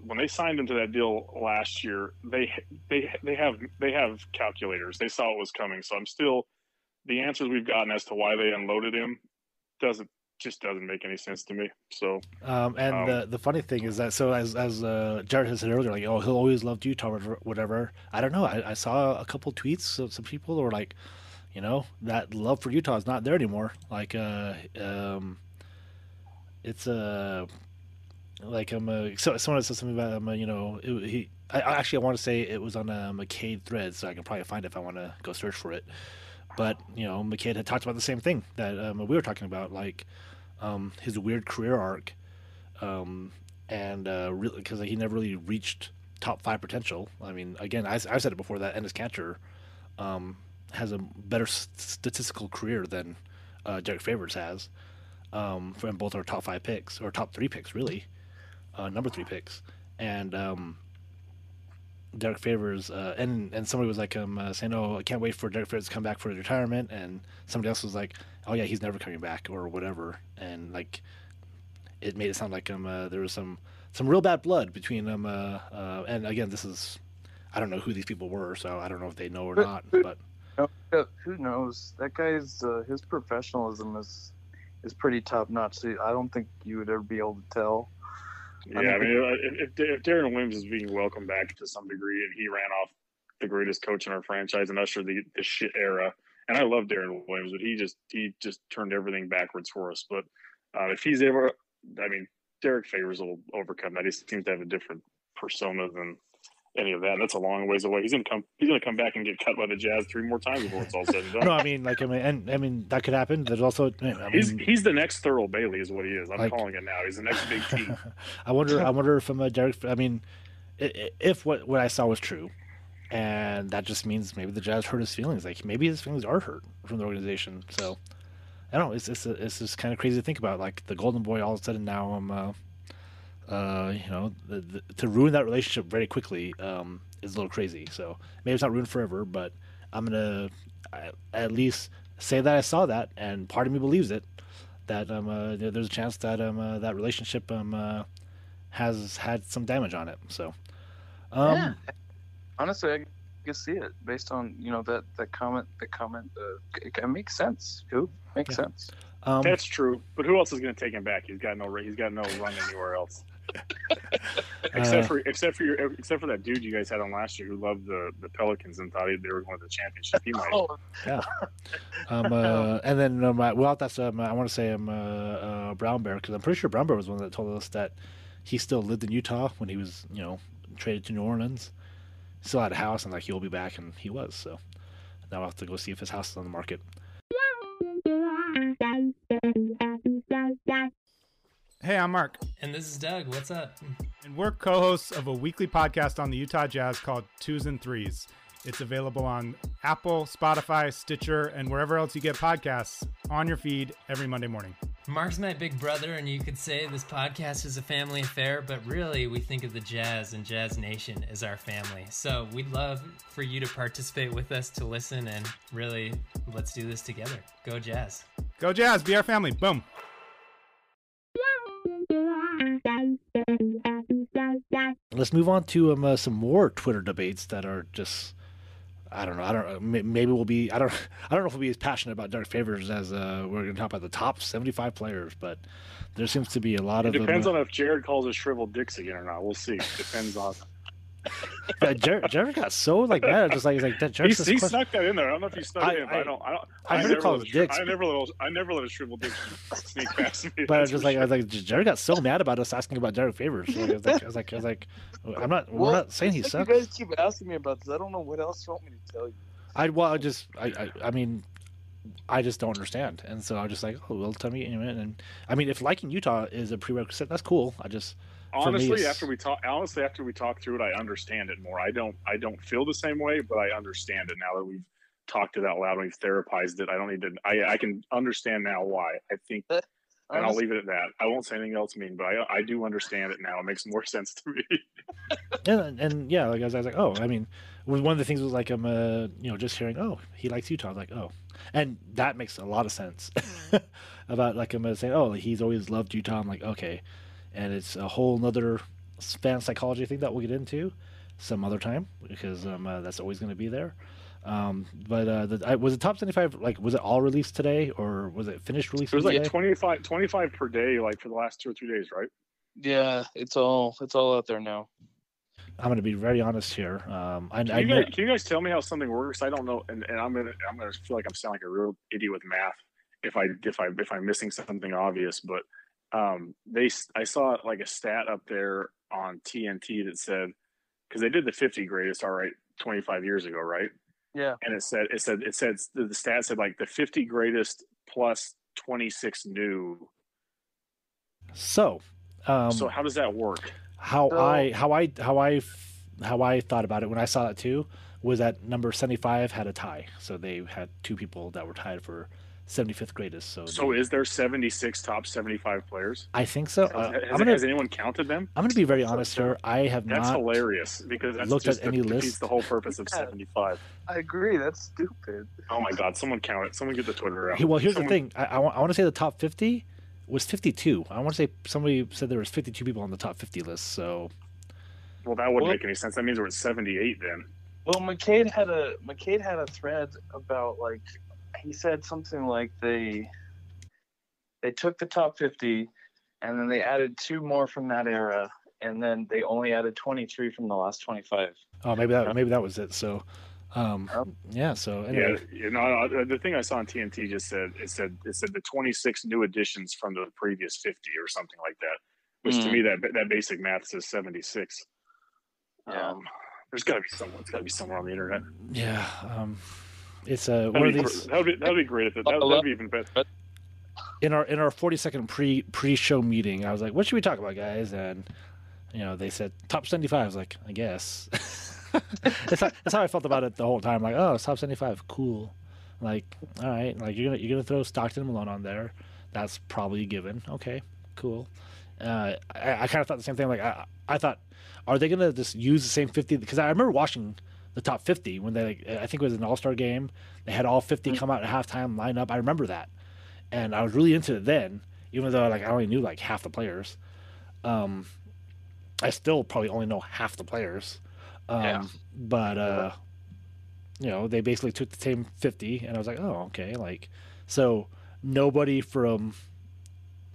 when they signed him to that deal last year, they they they have they have calculators. They saw it was coming. So I'm still the answers we've gotten as to why they unloaded him doesn't just doesn't make any sense to me. So um, and um, the the funny thing is that so as as uh, Jared has said earlier, like oh he'll always love Utah or whatever. I don't know. I, I saw a couple tweets of some people were like, You know that love for Utah is not there anymore. Like, uh, um, it's a uh, like I'm a so someone said something about um, you know it, he. I, actually I want to say it was on a McCade thread, so I can probably find it if I want to go search for it. But you know, McCade had talked about the same thing that um, we were talking about, like um, his weird career arc, um, and uh, really because he never really reached top five potential. I mean, again, I, have said it before that Enes Kanter um, has a better statistical career than uh, Derrick Favors has, um, from both our top five picks or top three picks, really, uh, number three picks, and um, Derrick Favors, uh, and and somebody was like, um, uh, saying, "Oh, I can't wait for Derrick Favors to come back for his retirement," and somebody else was like, "Oh yeah, he's never coming back," or whatever, and like, it made it sound like um, uh, there was some some real bad blood between them. Uh, uh, and again, this is, I don't know who these people were, so I don't know if they know or not, but. Who knows? That guy's uh, his professionalism is is pretty top notch. So I don't think you would ever be able to tell. Yeah, I, mean, uh, if, if Deron Williams is being welcomed back to some degree, and he ran off the greatest coach in our franchise and ushered the, the shit era, and I love Deron Williams, but he just he just turned everything backwards for us. But uh, if he's able, I mean, Derrick Favors will overcome that. He seems to have a different persona than any of that. That's a long ways away. He's gonna come. He's gonna come back and get cut by the Jazz three more times before it's all said and done. no, I mean, like, I mean, and I mean that could happen. There's also, I mean, he's he's the next Thurl Bailey, is what he is. I'm like, calling it now. He's the next big T. I wonder. I wonder if I'm a Derrick. I mean, if what what I saw was true, and that just means maybe the Jazz hurt his feelings. Like maybe his feelings are hurt from the organization. So I don't know. It's it's it's just kind of crazy to think about. Like the Golden Boy, all of a sudden now I'm. Uh, uh, you know, the, the, to ruin that relationship very quickly um, is a little crazy. So maybe it's not ruined forever, but I'm gonna at least say that I saw that, and part of me believes it. That um, uh, there's a chance that um, uh, that relationship um, uh, has had some damage on it. So, um, yeah. honestly, I can see it based on you know that that comment. The comment, uh, it, it makes sense. Who makes yeah. sense? Um, That's true, but who else is going to take him back? He's got no he's got no run anywhere else. Except uh, for except for your except for that dude you guys had on last year who loved the, the Pelicans and thought they were going to the championship. He might. Oh. Yeah. Um, uh, and then um, well, that's um, I want to say um, uh, uh, Brown Bear because I'm pretty sure Brown Bear was one that told us that he still lived in Utah when he was you know traded to New Orleans. Still had a house and like he'll be back and he was so. Now I'll have to go see if his house is on the market. Hey, I'm Mark. And this is Doug. What's up? And we're co hosts of a weekly podcast on the Utah Jazz called Twos and Threes. It's available on Apple, Spotify, Stitcher, and wherever else you get podcasts on your feed every Monday morning. Mark's my big brother, and you could say this podcast is a family affair, but really, we think of the Jazz and Jazz Nation as our family. So we'd love for you to participate with us to listen, and really, let's do this together. Go Jazz. Go Jazz. Be our family. Boom. Let's move on to um, uh, some more Twitter debates that are just. I don't know. I don't know. Maybe we'll be. I don't. I don't know if we'll be as passionate about Derrick Favors as uh, we're going to talk about the top seventy-five players, but there seems to be a lot it of. It depends them, uh, on if Jared calls us shriveled dicks again or not. We'll see. Depends on. Yeah, Jared, Jared got so like mad, just like he's like that. Jared he, he snuck that in there. I don't know if you snuck I, it in. I, I don't. I don't. I, I heard it called dicks. I never let. I never let a shriveled dick sneak past me. But I was just like, sure. I was like, Jared got so mad about us asking about Derrick Favors. Like, I was like, I was like, I was like, I'm not. Well, we're not saying he like sucks. You guys keep asking me about this. I don't know what else you want me to tell you. I well, I just, I, I, I mean, I just don't understand, and so I was just like, oh, well, tell me. And I mean, if liking Utah is a prerequisite, that's cool. I just honestly after we talk honestly after we talk through it i understand it more. I don't i don't feel the same way but i understand it now that we've talked it out loud and we've therapized it. I don't need to i, I can understand now why. I think and i'll leave it at that. I won't say anything else mean but i, I do understand it now. It makes more sense to me. And, and yeah like I was, I was like oh i mean one of the things was like i'm uh you know just hearing oh he likes utah I'm like oh. And that makes a lot of sense. About like i'm saying oh he's always loved utah i'm like okay and it's a whole nother fan psychology thing that we'll get into some other time because um, uh, that's always going to be there. Um, but uh, the, I, was it top 75 like was it all released today or was it finished release? It was like 25, 25 per day like for the last two or three days, right? Yeah, it's all it's all out there now. I'm going to be very honest here. Um, I, can, I you know, guys, can you guys tell me how something works? I don't know, and, and I'm gonna I'm gonna feel like I'm sounding like a real idiot with math if I if I if I'm missing something obvious. But um, they I saw like a stat up there on TNT that said because they did the 50 greatest all right 25 years ago, right? Yeah. And it said it said it said the, the stat said like the 50 greatest plus 26 new. so. Um, so how does that work? how So- I how I how I how I thought about it when I saw it too was that number 75 had a tie. So they had two people that were tied for 75th greatest. So So they- is there 76 top 75 players? I think so. Has, Uh, has, I'm gonna has anyone counted them? I'm gonna be very honest here. I have not That's not hilarious because that's looked at just any defeats list. the whole purpose of Yeah. 75. I agree. That's stupid. Oh my God! Someone count it. Someone get the Twitter out. Hey, well, here's Someone- the thing. I, I, want to say the top 50 was 52. I want to say somebody said there was 52 people on the top 50 list. So Well, that wouldn't Well- make any sense. That means we're at 78 then. Well, McCade had a McCade had a thread about like he said something like they they took the top fifty and then they added two more from that era and then they only added twenty three from the last twenty five. oh, maybe that maybe that was it. So um, Um, yeah. So anyway, Yeah, you know, the thing I saw on TNT just said it said it said the 26 new additions from the previous 50 or something like that. Which to Hmm. me that that basic math says 76. Yeah. Um, there's got to be someone. It's got to be somewhere on the internet. yeah. Um, it's a one That'd of be, these. that'd be that'd be great if it, that would be even better. in our in our 40 second pre pre show meeting, I was like, "What should we talk about, guys?" And you know, they said top 75. I was like, "I guess." that's, how, that's how I felt about it the whole time. Like, oh, it's top 75, cool. Like, all right, like you're gonna you're gonna throw Stockton and Malone on there. That's probably a given. Okay, cool. Uh, I, I kind of thought the same thing. Like, I I thought, are they gonna just use the same 50? Because I remember watching the top 50 when they like, I think it was an All Star game. They had all 50 come out at halftime, line up. I remember that and I was really into it then, even though like I only knew like half the players. Um, I still probably only know half the players. Um, Yeah. But uh, you know, they basically took the same fifty, and I was like, oh, okay, like so nobody from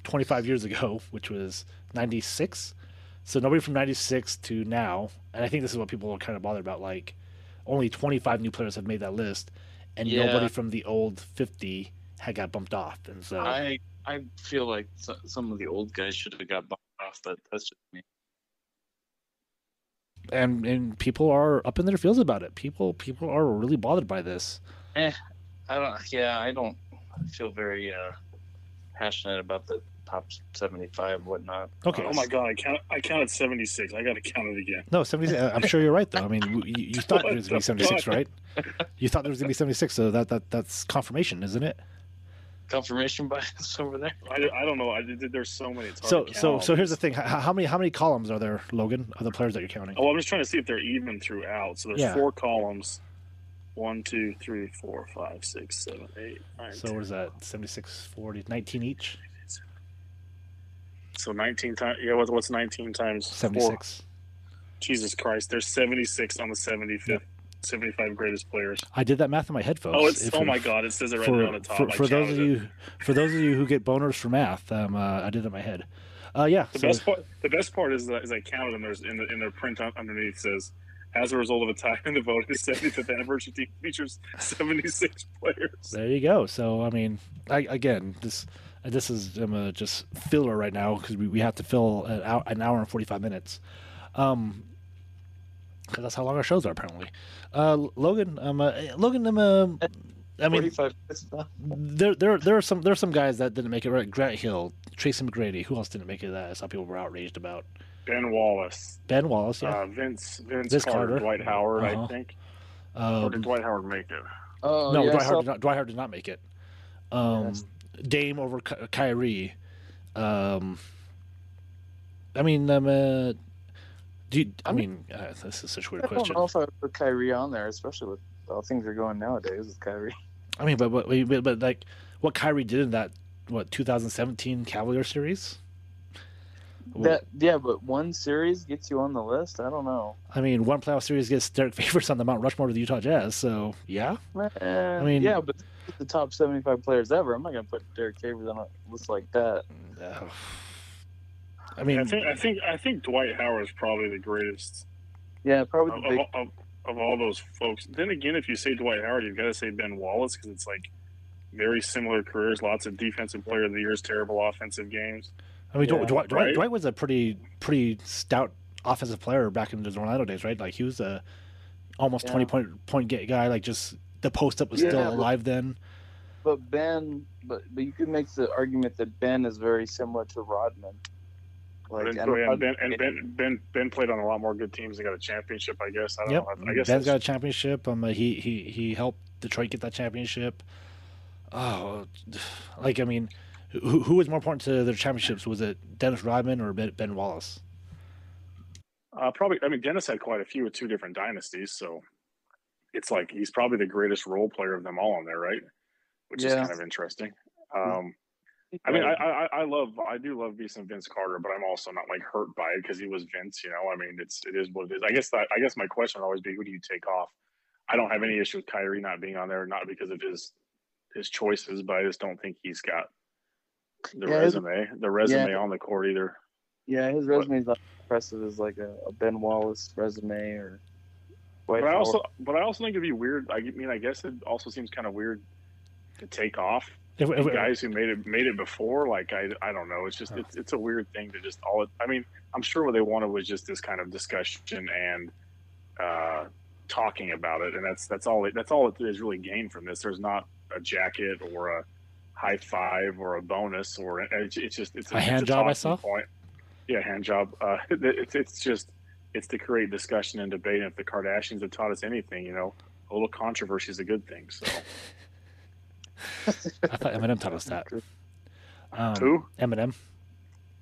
twenty five years ago, which was ninety six. So nobody from ninety six to now, and I think this is what people are kind of bothered about. Like, only twenty five new players have made that list, and Yeah. nobody from the old fifty had got bumped off, and so I I feel like some of the old guys should have got bumped off, but that's just me. and and people are up in their feels about it. People people are really bothered by this. Eh, I don't. Yeah, I don't feel very uh, passionate about the top seventy-five, whatnot. Okay. Oh my God! I count. I counted 76. I got to count it again. No, seventy. Uh, I'm sure you're right though. I mean, you, you thought there was gonna be seventy six, fuck? right? You thought there was gonna be seventy six, so that that that's confirmation, isn't it? Confirmation bias over there. I, I don't know. I did. There's so many. It's hard So to so count. so here's the thing. How, how many how many columns are there, Logan, of the players that you're counting? Oh, I'm just trying to see if they're even throughout. So there's Yeah. four columns. One, two, three, four, five, six, seven, eight, nine. So 10. what is that? 76, 40, 19 each? So 19 times. Yeah, what's, what's 19 times Seventy four? six. Jesus Christ! There's 76 on the 75th, 75 greatest players. I did that math in my head, folks. Oh, it's If oh my God! It says it right for, there on the top. for, for those of it. you for those of you who get boners for math, um, uh, I did it in my head. Uh, yeah. The so- best part, the best part is that is I counted them. There's in the in their print underneath says, as a result of a tie in the vote, his 75th anniversary team features 76 players. There you go. So I mean, I, again, this this is um, uh, just filler right now because we, we have to fill an hour, an hour and forty five minutes. Um, because that's how long our shows are apparently. Uh, Logan, um, uh, Logan, um, uh, I mean, Forty-five. there there there are some there are some guys that didn't make it. Right, Grant Hill, Tracy McGrady. Who else didn't make it? That some people were outraged about. Ben Wallace, Ben Wallace, yeah. uh, Vince, Vince, Vince Carter, Carter. Dwight Howard, Uh-huh. I think. or um, did Dwight Howard make it? Oh no, yeah, Dwight saw- Howard, did not, Dwight Howard did not make it. Um, Yes. Dame over Ky- Kyrie. Um, I mean, um, uh, do you, I I mean, uh, this is such a weird I don't question. know if I put Kyrie on there, especially with how things are going nowadays with Kyrie. I mean, but, but but but like what Kyrie did in that what 2017 Cavalier series. That yeah, but one series gets you on the list. I don't know. I mean, one playoff series gets Derrick Favors on the Mount Rushmore of the Utah Jazz. So yeah, I mean- yeah, but the top seventy-five players ever. I'm not gonna put Derrick Favors on a list like that. Uh, I mean, I think I think I think Dwight Howard is probably the greatest Yeah, probably of, big. of, of, of all those folks. Then again, if you say Dwight Howard, you've got to say Ben Wallace because it's like very similar careers. Lots of defensive player of the years, terrible offensive games. I mean, Yeah, Dwight, Dwight, right. Dwight was a pretty pretty stout offensive player back in the Orlando days, right? Like he was a almost Yeah. twenty point point get guy. Like just the post up was Yeah, still but- alive then. But Ben, but but you could make the argument that Ben is very similar to Rodman. Like and, and and, Rodman- ben, and ben, ben Ben played on a lot more good teams and got a championship. I guess. I don't Yep, know. I guess Ben's got a championship. Um, he he he helped Detroit get that championship. Oh, like I mean, who who was more important to their championships? Was it Dennis Rodman or Ben, ben Wallace? Uh, probably. I mean, Dennis had quite a few with two different dynasties, so it's like he's probably the greatest role player of them all on there, right? Which is kind of interesting. Um, I mean, I, I I love I do love me some Vince Carter, but I'm also not like hurt by it because he was Vince. You know, I mean, it's it is what it is. I guess that I guess my question would always be, who do you take off? I don't have any issue with Kyrie not being on there, not because of his his choices, but I just don't think he's got the Yeah, resume the resume on the court either. yeah, his resume is not impressive as like a, a Ben Wallace resume or. Dwight But I also, but I also think it'd be weird. I mean, I guess it also seems kind of weird to take off If, if- guys who made it made it before. Like I, I don't know. It's just it's, it's a weird thing to just all. I mean, I'm sure what they wanted was just this kind of discussion and uh, talking about it, and that's that's all. It, that's all it is really gained from this. There's not a jacket or a high five or a bonus or it's, it's just it's A hand job I saw? Point. Yeah, hand job. Uh, it's it's just it's to create discussion and debate. And if the Kardashians have taught us anything, you know, a little controversy is a good thing. So I thought Eminem taught us that. Um, who? Eminem.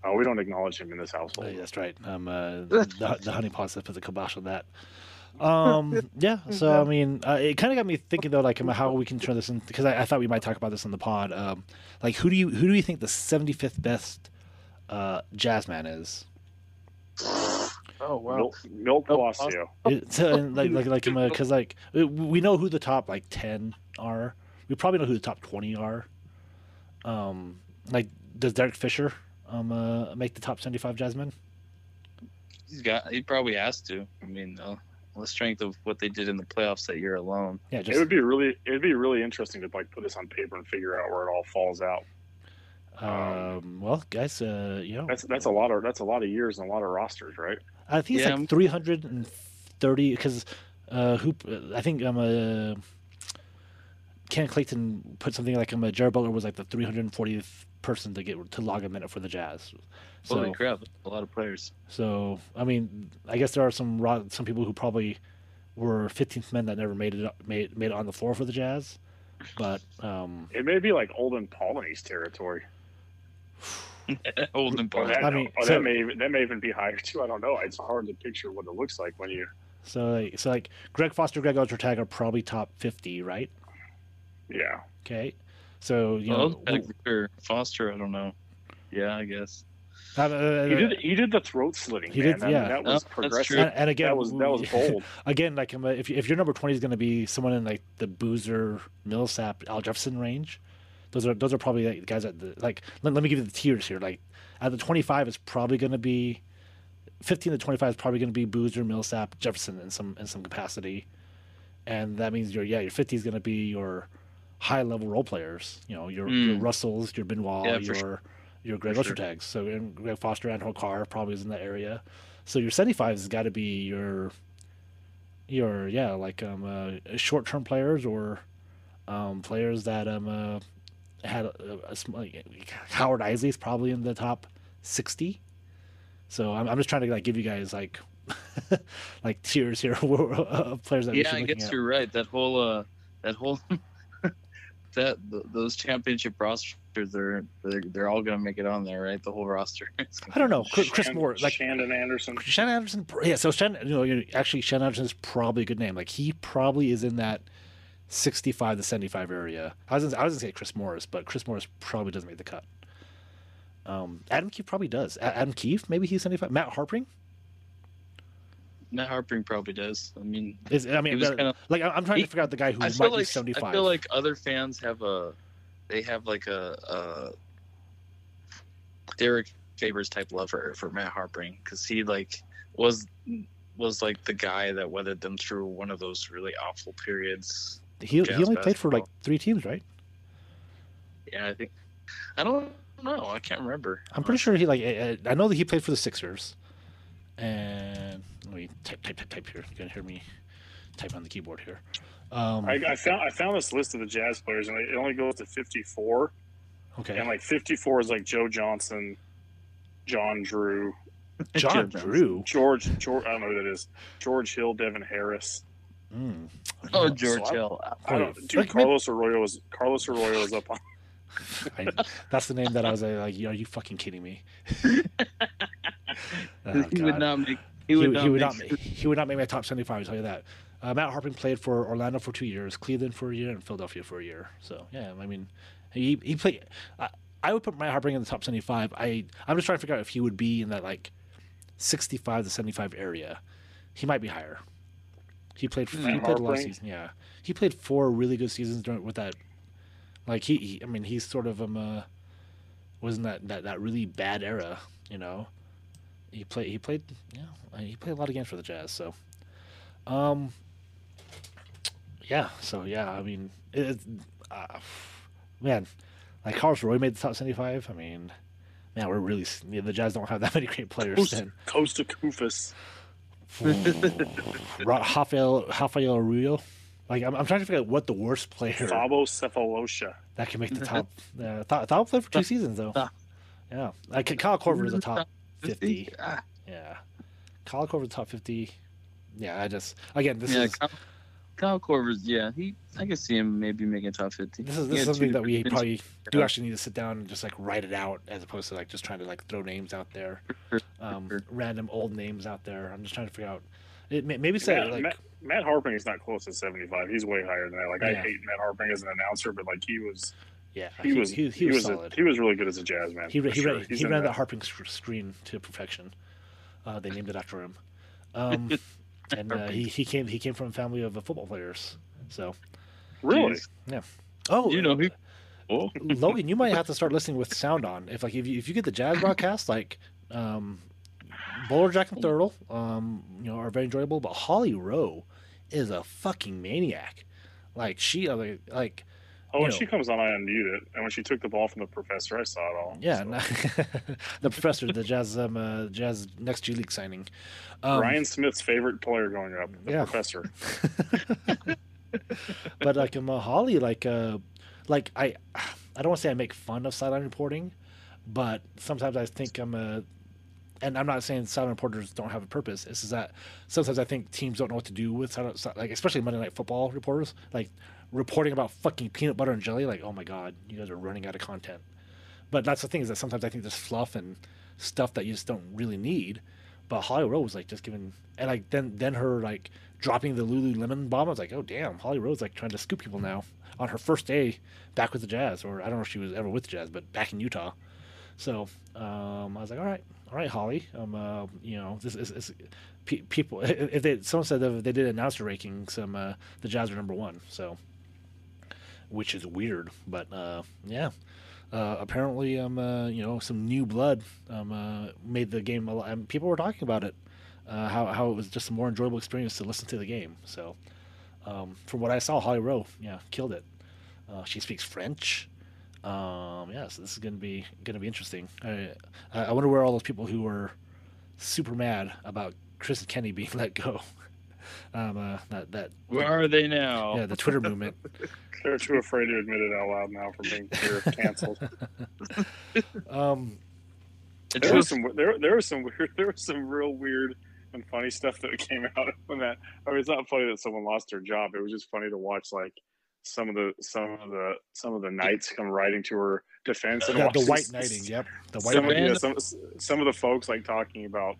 Oh, we don't acknowledge him in this Oh, household. yeah, that's right. Um, uh, the, the honey pot put the kibosh on that. Um, yeah. So I mean, uh, it kind of got me thinking though, like how we can turn this in because I, I thought we might talk about this on the pod. Um, like who do you who do you think the seventy fifth best uh, jazz man is? Oh wow. Milt, Milt Milt Palacio. It's, uh, like like like because like we know who the top like ten are. We probably know who the top twenty are. Um, like does Derek Fisher um uh, make the top seventy five jazzmen? He's got. He probably has to. I mean, uh, the strength of what they did in the playoffs that year alone. Yeah, It would be really, it'd be really interesting to like put this on paper and figure out where it all falls out. um. Well, guys, uh, you know, That's that's a lot of that's a lot of years and a lot of rosters, right? I think it's Yeah, like 330 because uh, who I think I'm a Ken Clayton put something like I'm a Jared Butler was like the 340th person to get to log a minute for the Jazz. So Holy crap! A lot of players. so I mean I guess there are some ro- some people who probably were 15th men that never made it made made it on the floor for the Jazz, but um It may be like Olden Polynice territory. Holden Or Paul. that, I mean, or so- that may even, that may even be higher too. I don't know. It's hard to picture what it looks like when you. so like, so like Greg Foster, Greg Ostertag are probably top 50, right? Yeah, Okay, so you Well, know. Beck or Foster. I don't know. Yeah, I guess. uh, uh, he did. He did the throat slitting. He man. did, I mean, yeah. that Oh, was that's progressive. true. and, and again, that was that was bold. again, like if if your number twenty is going to be someone in like the Boozer, Millsap, Al Jefferson range, those are those are probably like, guys at the like. Let, let me give you the tiers here. Like at the twenty five is probably going to be fifteen to twenty five is probably going to be Boozer, Millsap, Jefferson in some in some capacity, and that means your yeah your fifty is going to be your high level role players. You know your, your Mm. Russells, your Benoit, Yeah, your sure. your Greg For sure. Ostertags. So and Greg Foster and Hokar probably is in that area. So your seventy five has got to be your your yeah like um uh, short term players or um players that um uh, had a, a, sm- like, Howard Eisley is probably in the top sixty. So I'm I'm just trying to like give you guys like like tiers here of players that Yeah, should I guess at. you're right. That whole uh, that whole that th- those championship rosters are they're, they're all gonna make it on there, right? The whole roster. I don't know Chris, Chris Moore like Shandon Anderson. Shandon Anderson, yeah. So Shandon, you know, actually Shandon Anderson is probably a good name. Like he probably is in that sixty-five to seventy-five area. I was gonna, I was gonna say Chris Morris, but Chris Morris probably doesn't make the cut. Um, Adam Keefe probably does. A- Adam Keefe, maybe he's seventy-five. Matt Harpring Matt Harpring probably does. I mean, is. I mean, was but- kind of. like I'm trying he- to figure out the guy who I might be like seventy-five. I feel like other fans have a, they have like a, a Derrick Favors type love for for Matt Harpring because he like was was like the guy that weathered them through one of those really awful periods. He Jazz he only played for like three teams, right? Yeah, I think. I don't know. I can't remember. I'm pretty sure he like I, I know that he played for the Sixers. And let me type type type type here. You can hear me type on the keyboard here. Um, I, I found I found this list of the Jazz players, and it only goes to 54. okay, And like 54 is like Joe Johnson, John Drew, John Joe Drew. George George. I don't know who that is. George Hill, Devin Harris. Mm. Oh, George so Hill. I don't, dude, Like, Carlos Arroyo was Carlos Arroyo was up on. I, that's the name that I was uh, like, are you fucking kidding me? Oh, he would not make. He He would would, not he would make. not make he would not make my top seventy five. I'll tell you that. Uh, Matt Harpring played for Orlando for two years, Cleveland for a year, and Philadelphia for a year. So yeah, I mean, he he played. I, I would put Matt Harpring in the top seventy five. I I'm just trying to figure out if he would be in that like sixty five to seventy five area. He might be higher. He played. he Matt played a lot of Harpring? seasons. Yeah, he played four really good seasons during with that. Like he, he I mean, he's sort of um uh, wasn't that that that really bad era, you know he played he played yeah he played a lot of games for the Jazz so um yeah so yeah I mean it, it- uh, man like Carlos Arroyo made the top 75 I mean man we're really yeah, the Jazz don't have that many great players Coast, Kosta Koufos. Ra- Rafael Rafael Arroyo. Like I'm, I'm trying to figure out what the worst player Thabo Sefolosha. that can make the top. Uh, Thou Thou played for two seasons though. Yeah. Like Kyle Korver is a top 50 Ah, Yeah. Kyle Korver's top 50. Yeah, I just, again, this yeah, is Kyle, Kyle Korver's. Yeah, he. I can see him maybe making top fifty. this is, this is something that we probably do actually need to sit down and just like write it out as opposed to like just trying to like throw names out there, um, random old names out there. I'm just trying to figure out. It may- maybe say Matt, like Matt, Matt Harpring is not close to 75. He's way higher than that. Like I hate Matt Harpring as an announcer, but like he was yeah, he, was he, he was a- solid. he was really good as a jazz man. He, he, sure. ran, he ran that. the Harpring screen to perfection. Uh, they named it after him. Um, and uh, he, he came he came from a family of uh, football players. So Really? Jeez. oh You know who? Oh, Logan, you might have to start listening with sound on. If like if you if you get the jazz broadcast, like um Bolerjack and Thurtle, um, you know, are very enjoyable, but Holly Rowe is a fucking maniac. Like she uh, like like Oh, when know. she comes on, I unmute it, and when she took the ball from the professor, I saw it all. yeah, So, no- the professor, the jazz um uh, jazz next G League signing. Um, Ryan Smith's favorite player going up, the Yeah. professor. but like uh, Holly, like uh, like I, I don't want to say I make fun of sideline reporting, but sometimes I think I'm a, and I'm not saying sideline reporters don't have a purpose. It's just that sometimes I think teams don't know what to do with sideline, like especially Monday Night Football reporters, like reporting about fucking peanut butter and jelly. Like, oh my god, you guys are running out of content. But that's the thing is that sometimes I think there's fluff and stuff that you just don't really need. But Holly Rowe was like just giving, and like then then her like dropping the Lululemon bomb. I was like, oh damn, Holly Rowe's like trying to scoop people now on her first day back with the Jazz, or I don't know if she was ever with the Jazz, but back in Utah. So um, I was like, all right, all right, Holly. Um, uh, you know, this is, is pe- people. If they someone said that they did announcer rankings, um, uh, the Jazz are number one. So, which is weird, but uh, yeah. Uh, apparently, um, uh, you know, some new blood um, uh, made the game. A lot, and people were talking about it, uh, how how it was just a more enjoyable experience to listen to the game. So, um, from what I saw, Holly Rowe, yeah, killed it. Uh, she speaks French. Um, yeah, so this is gonna be gonna be interesting. I I wonder where all those people who were super mad about Kristen Kenney being let go. Um, uh, that that where are they now? yeah, the Twitter movement. They're too afraid to admit it out loud now for being fear of canceled. Um, there was some there there was some weird there was some real weird and funny stuff that came out when that I mean it's not funny that someone lost their job. It was just funny to watch like some of the some of the some of the knights come riding to her defense and yeah, the white knighting. Yep, the white some, of, knighting. yeah, some some of the folks like talking about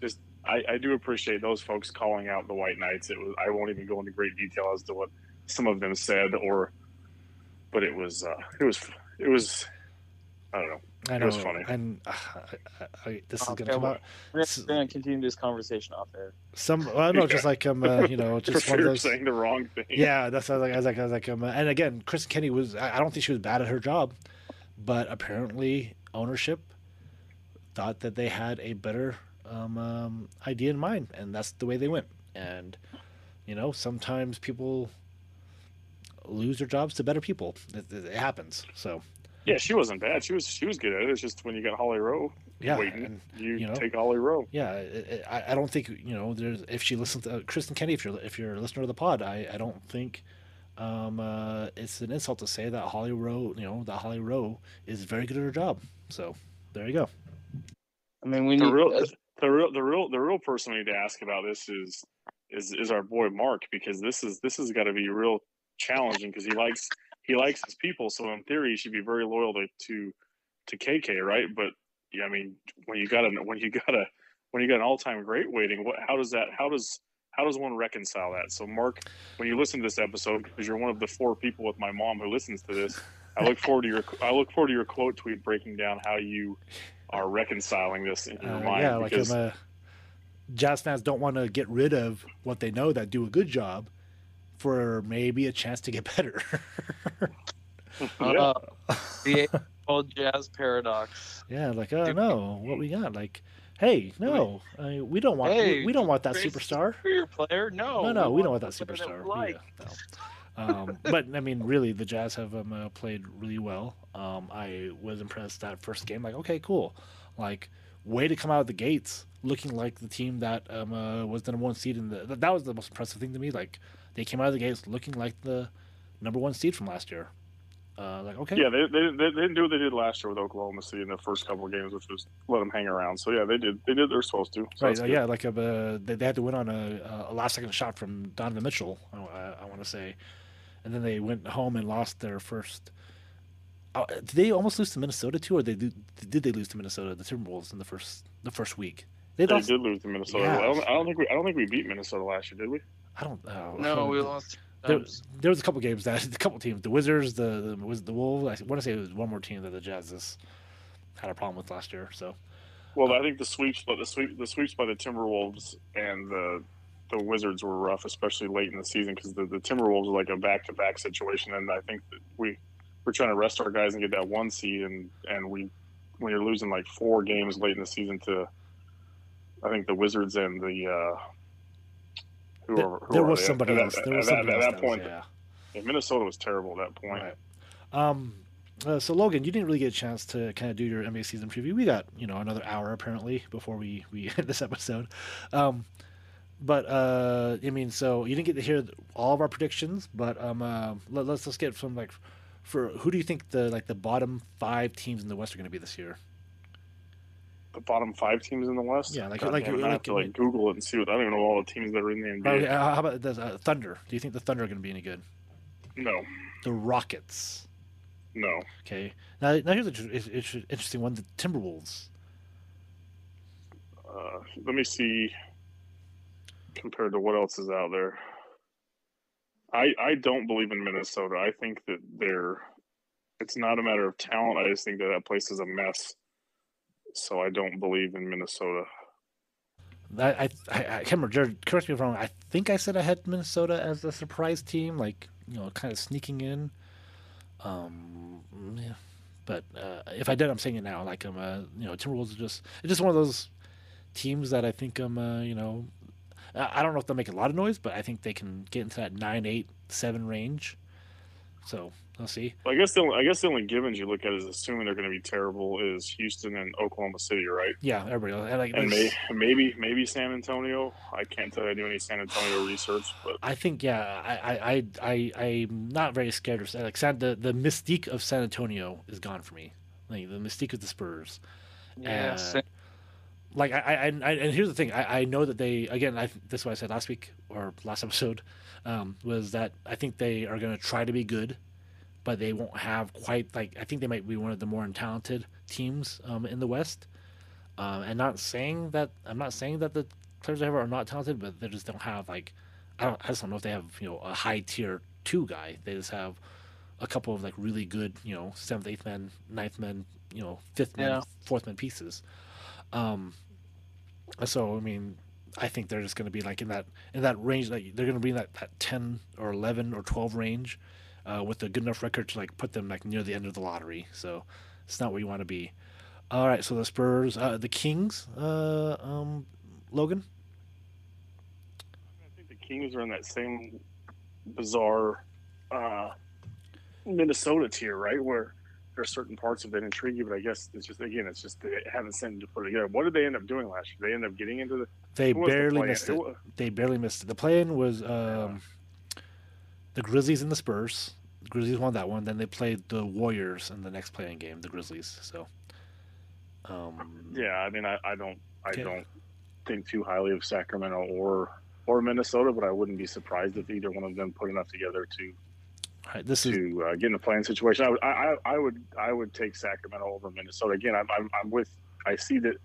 just I, I do appreciate those folks calling out the white knights. It was I won't even go into great detail as to what some of them said or but it was uh it was it was I don't know. I it was funny. and uh, I, I, I, this is gonna come out. We're gonna continue this conversation off air. Some, well, no, just like um, uh, you know, just one of of those. saying the wrong thing. Yeah, that's what I was like. I was like, I was like, um, uh, and again, Kristen Kenney was. I I don't think she was bad at her job, but apparently ownership thought that they had a better um, um, idea in mind, and that's the way they went. And you know, sometimes people lose their jobs to better people. It, it, happens. So. Yeah, she wasn't bad. She was she was good at it. It's just when you got Holly Rowe yeah, waiting, and, you, you know, take Holly Rowe. Yeah, it, it, I, I don't think you know. There's if she listens to uh, Kristen Kenney, if you're if you're a listener to the pod, I, I don't think um, uh, it's an insult to say that Holly Rowe, you know, that Holly Rowe is very good at her job. So there you go. I mean, we the need, real, uh, the real, the real, the real person we need to ask about this is is is our boy Mark because this is this has got to be real challenging because he likes he likes his people. So in theory, he should be very loyal to to, to KK, right? But yeah, I mean, when you got a when you got a when you got an all time great waiting, what how does that how does how does one reconcile that? So Mark, when you listen to this episode, because you're one of the four people with my mom who listens to this, I look forward to your I look forward to your quote tweet breaking down how you are reconciling this in your uh, mind. Yeah, because... like I'm a Jazz fans don't want to get rid of what they know that do a good job for maybe a chance to get better. uh, the old jazz paradox. Yeah, like oh no, what we got? Like, hey, no, I we don't want hey, we, we, don't want that superstar. Your player, no, no, no, we, we don't want that superstar. That like. Yeah, no. Um, but I mean, really, the Jazz have um, uh, played really well. Um, I was impressed that first game. Like, okay, cool. Like, way to come out of the gates looking like the team that um, uh, was the number one seed in the. That was the most impressive thing to me. Like they came out of the gates looking like the number one seed from last year. Uh, like okay, yeah, they, they, they didn't do what they did last year with Oklahoma City in the first couple of games, which was let them hang around. So yeah, they did they did they're supposed to. So right, uh, yeah, like uh, they, they had to win on a, a last second shot from Donovan Mitchell. I, I want to say, and then they went home and lost their first uh, did they almost lose to Minnesota too, or they did, did they lose to Minnesota, the Timberwolves in the first the first week? They, they lost... did lose to Minnesota. Yeah. I, don't, I, don't, think we I don't think we beat Minnesota last year, did we? I don't know. No, we lost. There, there, was a couple games that a couple teams, the Wizards, the, the was the Wolves. I want to say it was one more team that the Jazz had a problem with last year. So, well, I think the sweeps, but the sweep, the sweeps by the Timberwolves and the the Wizards were rough, especially late in the season because the, the Timberwolves were like a back to back situation, and I think that we we're trying to rest our guys and get that one seed, and and we when you're losing like four games late in the season to, I think the Wizards and the. Uh, who there, are, who there was somebody else. There was at, that, at that point, yeah. yeah. Minnesota was terrible at that point. Right. Um, uh, so Logan, you didn't really get a chance to kind of do your NBA season preview. We got you know another hour apparently before we we end this episode. Um, but uh, I mean, so you didn't get to hear all of our predictions, but um, uh, let, us let's get some like for who do you think the like the bottom five teams in the West are going to be this year? The bottom five teams in the West. Yeah, like God, like, like, I have to like Google it and see what I don't even know all the teams that are in the NBA. Okay, how about the uh, Thunder? Do you think the Thunder are going to be any good? No. The Rockets. No. Okay. Now, now here's an interesting one: the Timberwolves. Uh, let me see. Compared to what else is out there. I I don't believe in Minnesota. I think that they're it's not a matter of talent. I just think that that place is a mess. So I don't believe in Minnesota. I I, I can't remember. Jared, correct me if I'm wrong. I think I said I had Minnesota as a surprise team, like you know, kind of sneaking in. Um, yeah. But uh, if I did, I'm saying it now. Like I'm, you know, Timberwolves are just it's just one of those teams that I think I'm, uh, you know, I don't know if they'll make a lot of noise, but I think they can get into that nine, eight, seven range. So we'll see. I guess the only, I guess the only givens you look at is assuming they're going to be terrible is Houston and Oklahoma City, right? Yeah, everybody. And, like, and may, maybe maybe San Antonio. I can't tell you I do any San Antonio research, but I think yeah, I I I, I am not very scared of like San, the the mystique of San Antonio is gone for me. Like the mystique of the Spurs. Yeah, uh, and, like I, I, I, and here's the thing. I, I know that they again I this is what I said last week or last episode um, was that I think they are going to try to be good but they won't have quite like I think they might be one of the more talented teams um, in the West. Um, and not saying that I'm not saying that the players they have are not talented but they just don't have like I don't I just don't know if they have you know a high tier two guy. They just have a couple of like really good you know seventh eighth man ninth man you know fifth man yeah. fourth man pieces um, so I mean, I think they're just going to be like in that in that range. Like they're going to be in that, that ten or eleven or twelve range, uh, with a good enough record to like put them like near the end of the lottery. So it's not where you want to be. All right, so the Spurs, uh, the Kings, uh, um, Logan. I think the Kings are in that same bizarre uh, Minnesota tier, right? Where there's certain parts of it intrigue you, but I guess it's just again, it's just they haven't sent to put it together. What did they end up doing last year? They end up getting into the. They barely the missed it. it. They barely missed it. The plan was um, the Grizzlies and the Spurs. The Grizzlies won that one. Then they played the Warriors in the next play-in game. The Grizzlies. So. Um, yeah, I mean, I, I don't, I okay. don't think too highly of Sacramento or or Minnesota, but I wouldn't be surprised if either one of them put enough together to Right, this to is... uh, get in a play-in situation. I would, I, I, would, I would take Sacramento over Minnesota. Again, I'm, I'm, I'm with. I see that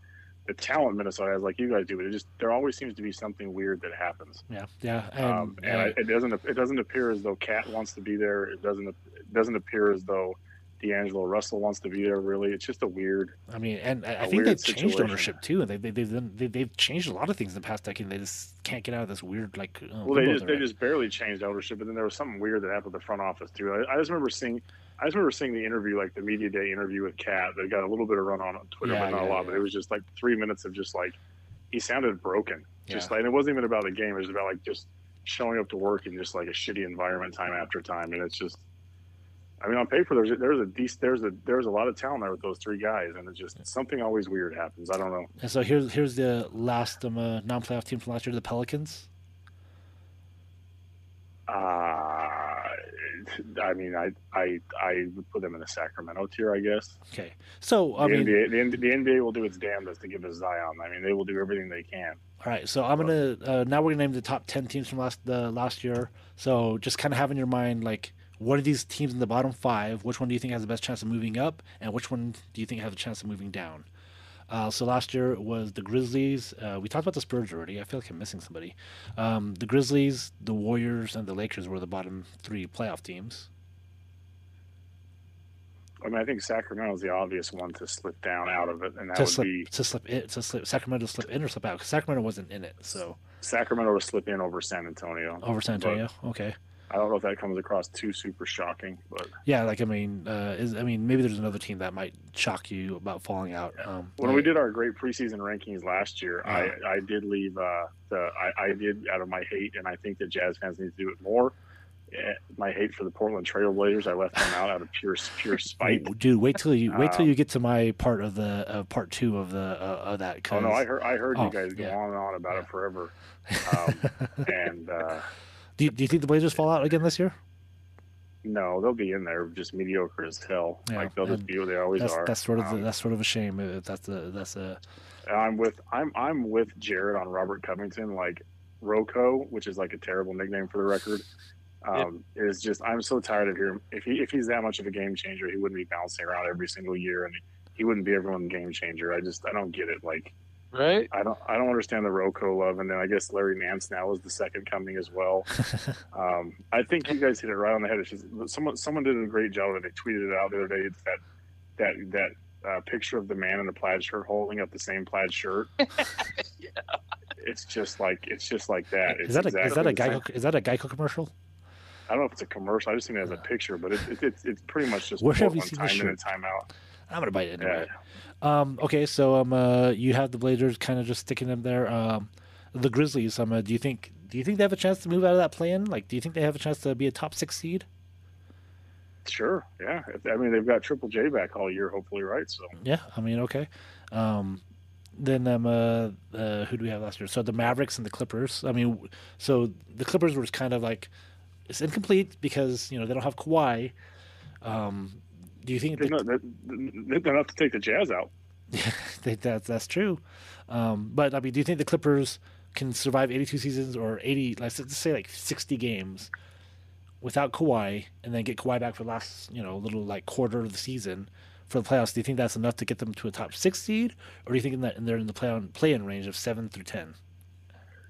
the talent Minnesota has, like you guys do, but it just there always seems to be something weird that happens. Yeah, yeah, and, um, and, and it doesn't it doesn't appear as though KAT wants to be there. It doesn't it doesn't appear as though D'Angelo Russell wants to be there. Really, it's just a weird. I mean, and I think they've situation. changed ownership too. They, they, they've they, they've changed a lot of things in the past decade. They just can't get out of this weird like. Uh, well, they just they just barely changed ownership, but then there was something weird that happened with the front office too. I, I, just remember seeing. I just remember seeing the interview, like the media day interview with KAT. That got a little bit of run on Twitter, yeah, but not yeah, a lot. Yeah. But it was just like three minutes of just like he sounded broken. Just like, and it wasn't even about the game. It was about like just showing up to work in just like a shitty environment time after time, and it's just I mean, on paper, there's a, there's a decent, there's a there's a lot of talent there with those three guys, and it's just something always weird happens. I don't know. And so here's here's the last um, uh, non-playoff team from last year, the Pelicans. Uh, I mean, I I I would put them in the Sacramento tier, I guess. Okay, so I the mean, NBA, the, the, NBA will do its damnedest to give us Zion. I mean, they will do everything they can. All right, so I'm gonna uh, now we're gonna name the top ten teams from last the last year. So just kind of have in your mind like what are these teams in the bottom five? Which one do you think has the best chance of moving up, and which one do you think has a chance of moving down? Uh, so last year was the Grizzlies. Uh, we talked about the Spurs already. I feel like I'm missing somebody. Um, the Grizzlies, the Warriors, and the Lakers were the bottom three playoff teams. I mean, I think Sacramento is the obvious one to slip down out of it, and that to would slip, be to slip it to slip Sacramento to slip in or slip out because Sacramento wasn't in it. So Sacramento to slip in over San Antonio. Over San Antonio, okay. I don't know if that comes across too super shocking, but yeah, like I mean, uh, is I mean maybe there's another team that might shock you about falling out. Um, when we did our great preseason rankings last year, uh, I I did leave uh, the I, I did out of my hate, and I think that Jazz fans need to do it more. My hate for the Portland Trailblazers, I left them out out of pure pure spite. Dude, wait till you wait till um, you get to my part of the uh, part two of the uh, of that. oh no, I heard I heard oh, you guys go on and on about yeah. it forever, um, and uh, do you, do you think the Blazers fall out again this year? No, they'll be in there, just mediocre as hell. Yeah, like they'll just be what they always that's, are. That's sort of um, that's sort of a shame. That's a that's a. I'm with I'm I'm with Jared on Robert Covington. Like Rocco, which is like a terrible nickname for the record, um, yep. is just I'm so tired of hearing if he if he's that much of a game changer, he wouldn't be bouncing around every single year, and he wouldn't be everyone's game changer. I just I don't get it. Like right? I don't I don't understand the Rocco love, and then I guess Larry Nance now is the second coming as well. um, I think you guys hit it right on the head. It's just, someone someone did a great job, and they tweeted it out the other day. It's that that that uh, picture of the man in the plaid shirt holding up the same plaid shirt. yeah. It's just like it's just like that. It's is that a exactly is that a Geico is that a Geico commercial? I don't know if it's a commercial. I just think it has a picture, but it, it, it's it's pretty much just Where have you seen time in and time out. I'm gonna bite it anyway. Yeah. Um, okay, so um, uh, you have the Blazers kind of just sticking them there. Um, the Grizzlies. Um, uh, do you think do you think they have a chance to move out of that plan? Like, do you think they have a chance to be a top six seed? Sure. Yeah. I mean, they've got Triple J back all year, hopefully, right? So. Yeah. I mean, okay. Um, then um, uh, uh, who do we have last year? So the Mavericks and the Clippers. I mean, so the Clippers was kind of like it's incomplete because you know they don't have Kawhi. Um, do you think they're, not, they're, they're not to take the Jazz out? Yeah, that's that's true. Um, but I mean, do you think the Clippers can survive 82 seasons or 80? Let's say like 60 games without Kawhi, and then get Kawhi back for the last you know little like quarter of the season for the playoffs? Do you think that's enough to get them to a top six seed, or do you think that they're in the play on play in range of seven through ten?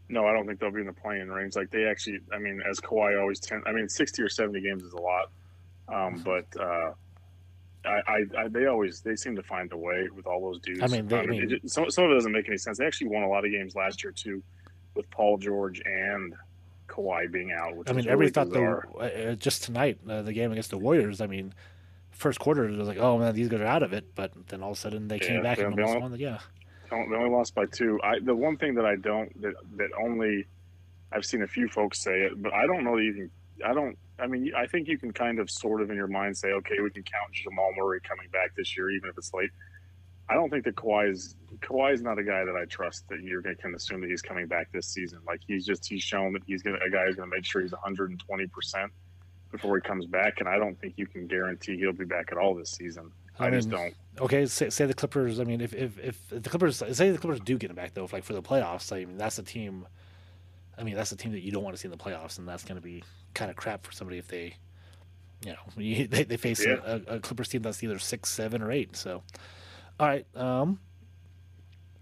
No, I don't think they'll be in the play-in range. Like they actually, I mean, as Kawhi always tend, I mean, 60 or 70 games is a lot, um, but. Uh, I, I, I, they always they seem to find a way with all those dudes. I mean, they, I mean it, some, some of it doesn't make any sense. They actually won a lot of games last year too, with Paul George and Kawhi being out. I mean, everybody thought they uh, just tonight uh, the game against the Warriors. I mean, first quarter, it was like, oh man, these guys are out of it. But then all of a sudden they yeah, came back and almost only, won. The, yeah, they only lost by two. I the one thing that I don't that that only I've seen a few folks say it, but I don't know that you can. I don't. I mean, I think you can kind of sort of in your mind say, okay, we can count Jamal Murray coming back this year, even if it's late. I don't think that Kawhi is Kawhi is not a guy that I trust that you're going to assume that he's coming back this season. Like he's just he's shown that he's gonna, a guy who's going to make sure he's 120 percent before he comes back, and I don't think you can guarantee he'll be back at all this season. I, I mean, just don't. Okay, say, say, the Clippers. I mean, if, if if the Clippers say the Clippers do get him back though, like for the playoffs, I mean that's a team. I mean that's a team that you don't want to see in the playoffs, and that's going to be kind of crap for somebody if they, you know, they, they face yeah. a, a Clippers team that's either six, seven, or eight. So all right. Um,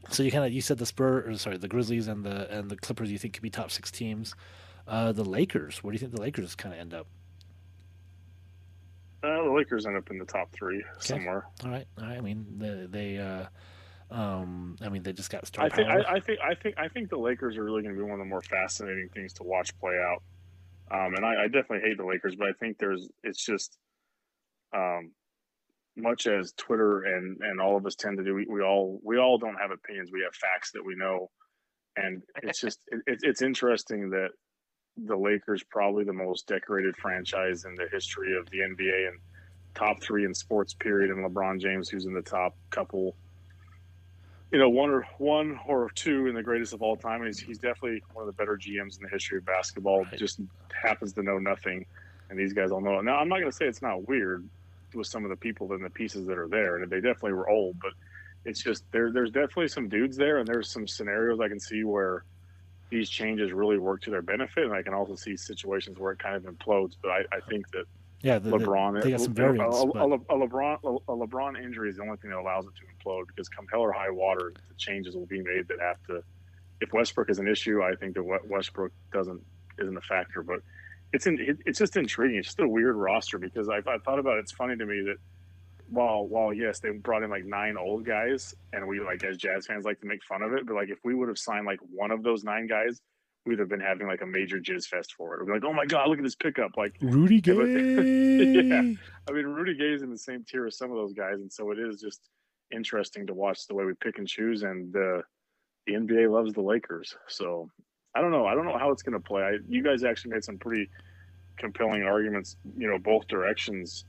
so you kind of you said the Spurs, sorry, the Grizzlies and the and the Clippers. You think could be top six teams. Uh, the Lakers. Where do you think the Lakers kind of end up? Uh, the Lakers end up in the top three okay. somewhere. All right. All right. I mean, they, they uh, um, I mean, they just got started. I think, I, I, think, I think, I think the Lakers are really going to be one of the more fascinating things to watch play out. Um, and I, I, definitely hate the Lakers, but I think there's, it's just, um, much as Twitter and and all of us tend to do, we, we all we all don't have opinions. We have facts that we know, and it's just it, it's interesting that the Lakers probably the most decorated franchise in the history of the NBA and top three in sports period, and LeBron James, who's in the top couple. You know, one or one or two in the greatest of all time. He's he's definitely one of the better GMs in the history of basketball. Right. Just happens to know nothing, and these guys all know it. Now, I'm not going to say it's not weird with some of the people and the pieces that are there, and they definitely were old. But it's just there. There's definitely some dudes there, and there's some scenarios I can see where these changes really work to their benefit, and I can also see situations where it kind of implodes. But I, I think that yeah, the, LeBron, they got some variants, a, a, a, LeBron, a, LeBron injury is the only thing that allows it to implode because come hell or high water, the changes will be made that have to. If Westbrook is an issue, I think that Westbrook doesn't isn't a factor, but it's in, it, it's just intriguing. It's just a weird roster because I, I thought about it. It's funny to me that while while yes they brought in like nine old guys and we like as jazz fans like to make fun of it but like if we would have signed like one of those nine guys we'd have been having like a major jizz fest for it we'd be like oh my god look at this pickup like rudy gay yeah i mean rudy gay is in the same tier as some of those guys and so it is just interesting to watch the way we pick and choose and uh, the nba loves the lakers so I don't know. I don't know how it's going to play. I, you guys actually made some pretty compelling arguments, you know, both directions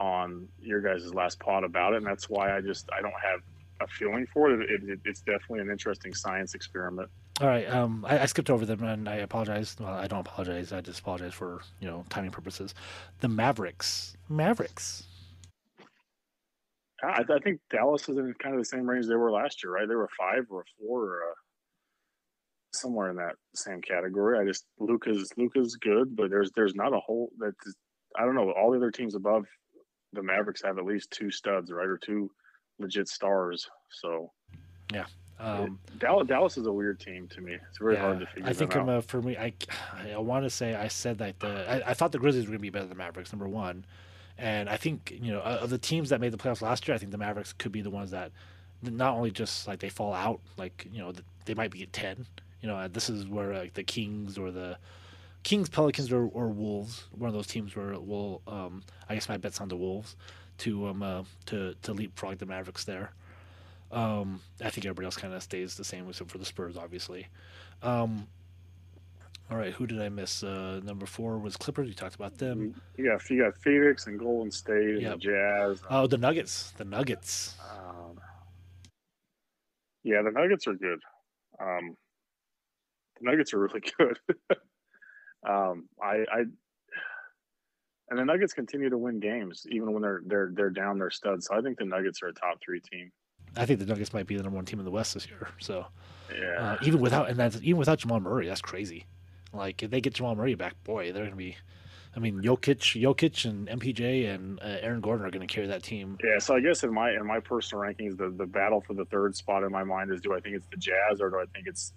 on your guys' last pod about it, and that's why I just I don't have a feeling for it. It, it. it's definitely an interesting science experiment. All right, um, I, I, skipped over them, and I apologize. Well, I don't apologize. I just apologize for you know timing purposes. The Mavericks, Mavericks. I, I think Dallas is in kind of the same range they were last year, right? They were five or a four or a somewhere in that same category. I just Luka's Luca's good, but there's there's not a whole that I don't know. All the other teams above the Mavericks have at least two studs, right, or two legit stars. So yeah. Um, Dallas, Dallas is a weird team to me. It's very yeah, hard to figure. Out. I think out. Uh, for me, I I want to say I said that the I, I thought the Grizzlies were going to be better than the Mavericks. Number one, and I think you know of the teams that made the playoffs last year, I think the Mavericks could be the ones that not only just like they fall out, like you know they might be at ten, you know, this is where like the Kings or the Kings, Pelicans, or, or Wolves, one of those teams where will um, I guess my bet's on the Wolves to um uh, to to leapfrog the Mavericks there. Um, I think everybody else kind of stays the same, except for the Spurs, obviously. Um, all right, who did I miss? Uh, number four was Clippers. You talked about them. You got you got Phoenix and Golden State and yep. the Jazz. Oh, the Nuggets. The Nuggets. Um, yeah, the Nuggets are good. Um, the Nuggets are really good. um, I, I, and the Nuggets continue to win games even when they're they're they're down their studs. So I think the Nuggets are a top three team. I think the Nuggets might be the number one team in the West this year. So yeah, uh, even without and that's even without Jamal Murray, that's crazy. Like if they get Jamal Murray back, boy, they're gonna be. I mean, Jokic, Jokic, and MPJ and uh, Aaron Gordon are going to carry that team. Yeah, so I guess in my in my personal rankings, the the battle for the third spot in my mind is: do I think it's the Jazz or do I think it's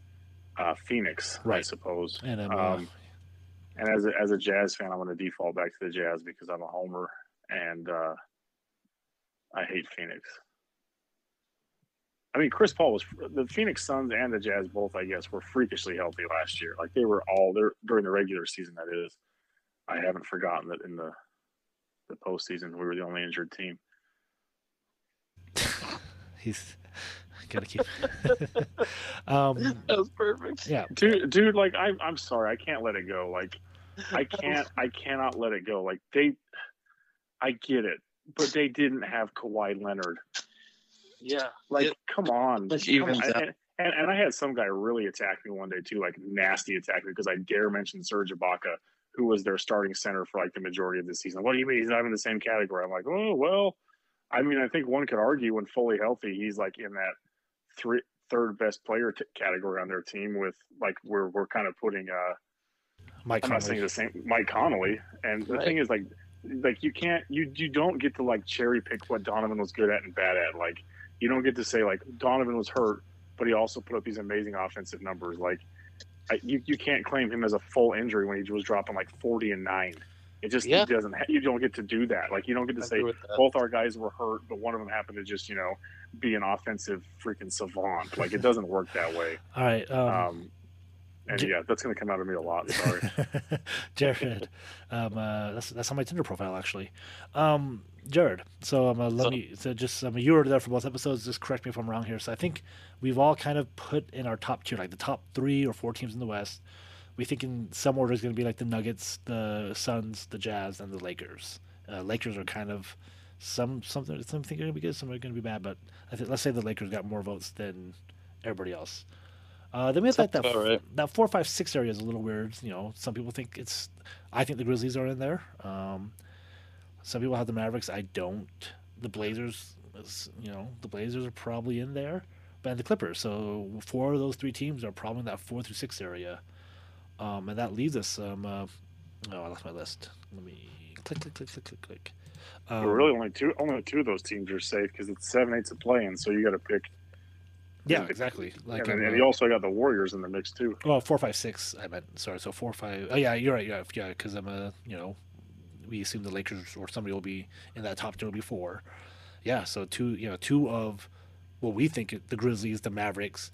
uh, Phoenix, right. I suppose. And, um, um, and as a, as a Jazz fan, I'm going to default back to the Jazz because I'm a homer and uh, I hate Phoenix. I mean, Chris Paul was the Phoenix Suns and the Jazz both, I guess, were freakishly healthy last year. Like they were all there during the regular season. That is, I haven't forgotten that in the the postseason. We were the only injured team. He's gotta keep. um, that was perfect. yeah, dude, dude, like I'm, I'm sorry, I can't let it go. Like, I can't, I cannot let it go. Like they, I get it, but they didn't have Kawhi Leonard. Yeah, Like, it, come on, Which Come evens on. out. And, and, and I had some guy really attack me one day too, like nasty attack me because I dare mention Serge Ibaka, who was their starting center for like the majority of the season. What do you mean he's not in the same category? I'm like, oh well. I mean, I think one could argue when fully healthy, he's like in that three third best player t- category on their team. With like we're we're kind of putting uh, Mike I'm not saying Conley. the same Mike Conley. And the Right. thing is, like, like you can't you you don't get to like cherry pick what Donovan was good at and bad at. Like you don't get to say like Donovan was hurt, but he also put up these amazing offensive numbers. Like I, you you can't claim him as a full injury when he was dropping like 40 and nine. It just Yeah. doesn't. Ha- you don't get to do that. Like you don't get to I say agree with that. both our guys were hurt, but one of them happened to just you know be an offensive freaking savant. Like it doesn't work that way. All right, um, Um, and J- yeah, that's going to come out of me a lot. Sorry. Jared, um, uh, that's that's on my Tinder profile actually. Um, Jared, so um, uh, let So- me so just um, you were there for both episodes. Just correct me if I'm wrong here. So I think we've all kind of put in our top tier, like the top three or four teams in the West. We think in some order is going to be like the Nuggets, the Suns, the Jazz, and the Lakers. Uh, Lakers are kind of some something some think are going to be good, some are going to be bad. But I think let's say the Lakers got more votes than everybody else. Uh, then we have like that about right. that four, five, six area is a little weird. You know, some people think it's. I think the Grizzlies are in there. Um, some people have the Mavericks. I don't. The Blazers, is, you know, the Blazers are probably in there, but and the Clippers. So four of those three teams are probably in that four through six area, um, and that leaves us. Um, uh, oh, I lost my list. Let me click, click, click, click, click, click. Um, But really, only two only two of those teams are safe because it's seven eights of playing. So you got to pick. Yeah, exactly. Like and, and you also got the Warriors in the mix too. Well, four, five, six. I meant sorry. So four, five. Oh yeah, you're right. Yeah, yeah. Because I'm a you know, we assume the Lakers or somebody will be in that top two before. Yeah. So two, you know, two of what we think the Grizzlies, the Mavericks.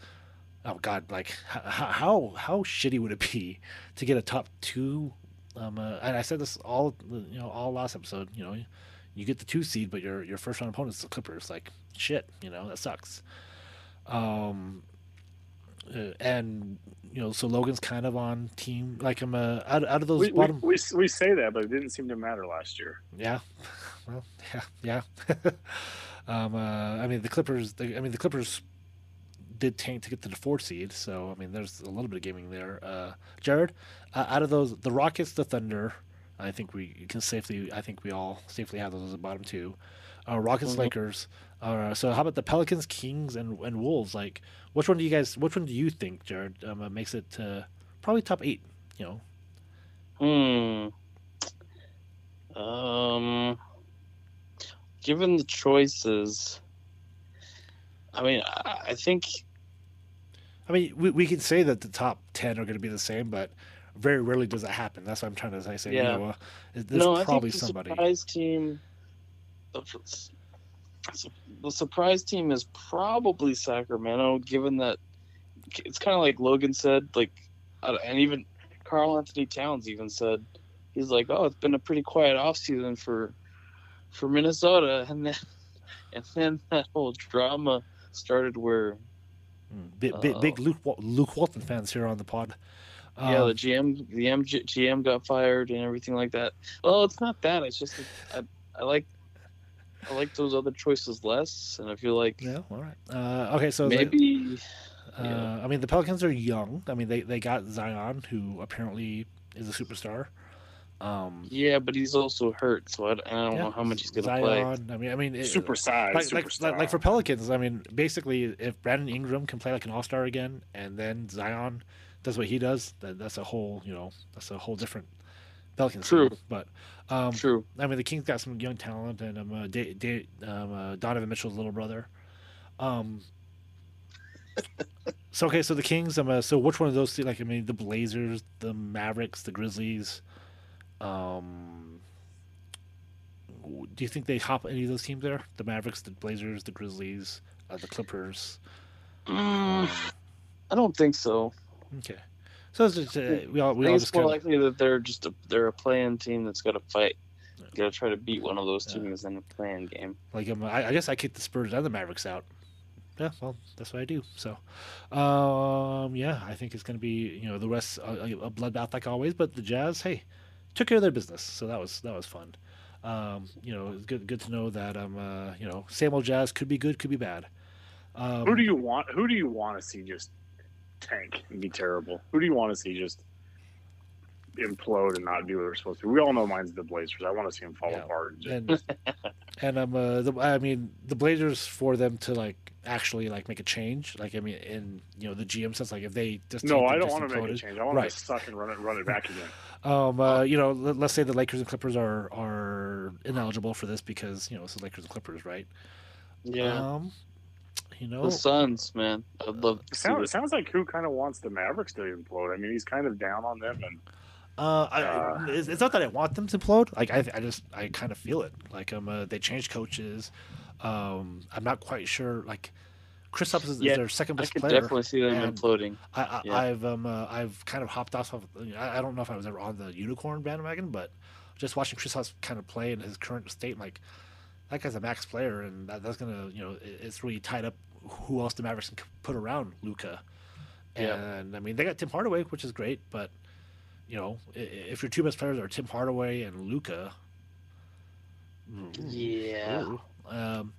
Oh God, like how how shitty would it be to get a top two? Um, uh, and I said this all you know all last episode. You know, you get the two seed, but your your first round opponent's the Clippers. Like shit, you know that sucks. Um, uh, and you know, so Logan's kind of on team. Like I'm uh, out out of those We, we, bottom. we, we say that, but it didn't seem to matter last year. Yeah, well, yeah, yeah. um, uh, I mean, the Clippers. The, I mean, the Clippers did tank to get to the fourth seed, so I mean, there's a little bit of gaming there. Uh, Jared, uh, out of those, the Rockets, the Thunder. I think we can safely. I think we all safely have those as the bottom two. Uh, Rockets, Mhm. Lakers. Uh, so how about the Pelicans, Kings, and and Wolves? Like, which one do you guys? Which one do you think, Jared, um, uh, makes it uh, probably top eight? You know, Hmm. Um. Given the choices, I mean, I, I think I mean, we, we can say that the top ten are going to be the same, but very rarely does it happen. That's what I'm trying to say. Yeah. You know, uh, there's no. I probably think the somebody. surprise team. The, the surprise team is probably Sacramento, given that it's kind of like Logan said, like, and even Karl-Anthony Towns even said he's like, oh, it's been a pretty quiet off season for for Minnesota, and then and then that whole drama started where Mm, big big, big Uh, Luke Luke Walton fans here on the pod. yeah, Um, the GM the MG, GM got fired and everything like that. Well, it's not that. It's just I, I like I like those other choices less, and I feel like yeah, all right. Uh, okay, so the- maybe uh, yeah. I mean, the Pelicans are young. I mean, they, they got Zion, who apparently is a superstar. Um, yeah, but he's also hurt, so I, I don't yeah, know how much he's gonna Zion. play. I mean, I mean, it- Super size, like, super like, like, like for Pelicans, I mean, basically, if Brandon Ingram can play like an All Star again, and then Zion does what he does, then that's a whole, you know, that's a whole different Pelicans. True. But um, True. I mean, the Kings got some young talent, and um, uh, da- da- um, uh, Donovan Mitchell's little brother. Um. so okay, so the Kings. Um, uh, so which one of those? Like, I mean, the Blazers, the Mavericks, the Grizzlies. Um, do you think they hop any of those teams there? The Mavericks, the Blazers, the Grizzlies, uh, the Clippers. Mm, I don't think so. Okay, so it's just, uh, we all we think all it's just more kind of likely that they're just a, they're a playing team that's got to fight gotta try to beat one of those teams yeah. in a playing game. Like um, I, I, guess I kicked the Spurs and the Mavericks out. Yeah, well, that's what I do. So, um, yeah, I think it's going to be you know the rest a, a bloodbath like always. But the Jazz, hey, took care of their business, so that was that was fun. Um, you know, it's good good to know that um, uh, you know, same old Jazz could be good, could be bad. Um, who do you want? Who do you want to see just tank and be terrible? Who do you want to see just implode and not do what they're supposed to. We all know mine's the Blazers. I want to see them fall yeah. apart. And and, and um, uh, the, I mean, the Blazers for them to like actually like make a change. Like I mean, in you know the GM sense, like if they just no, I don't want to make a change. I want right. to suck and run it, run it back again. um, uh, you know, let, us say the Lakers and Clippers are are ineligible for this because you know it's the Lakers and Clippers, right? Yeah. Um, you know, the Suns, man. I'd love. Sounds, it sounds like who kind of wants the Mavericks to implode. I mean, he's kind of down on them, and uh, I, uh, it's, it's, not that I want them to implode. Like I, I just I kind of feel it. Like um, uh, they changed coaches. Um, I'm not quite sure. Like Kristaps is, yeah, is their second best player. I can definitely see them imploding. I, I, have um, uh, I've kind of hopped off of. I, I, don't know if I was ever on the unicorn bandwagon, but just watching Chris Kristaps kind of play in his current state, like that guy's a max player, and that, that's gonna you know it's really tied up. Who else the Mavericks can put around Luka? And yeah. I mean they got Tim Hardaway, which is great, but you know, if your two best players are Tim Hardaway and Luka, yeah. Um,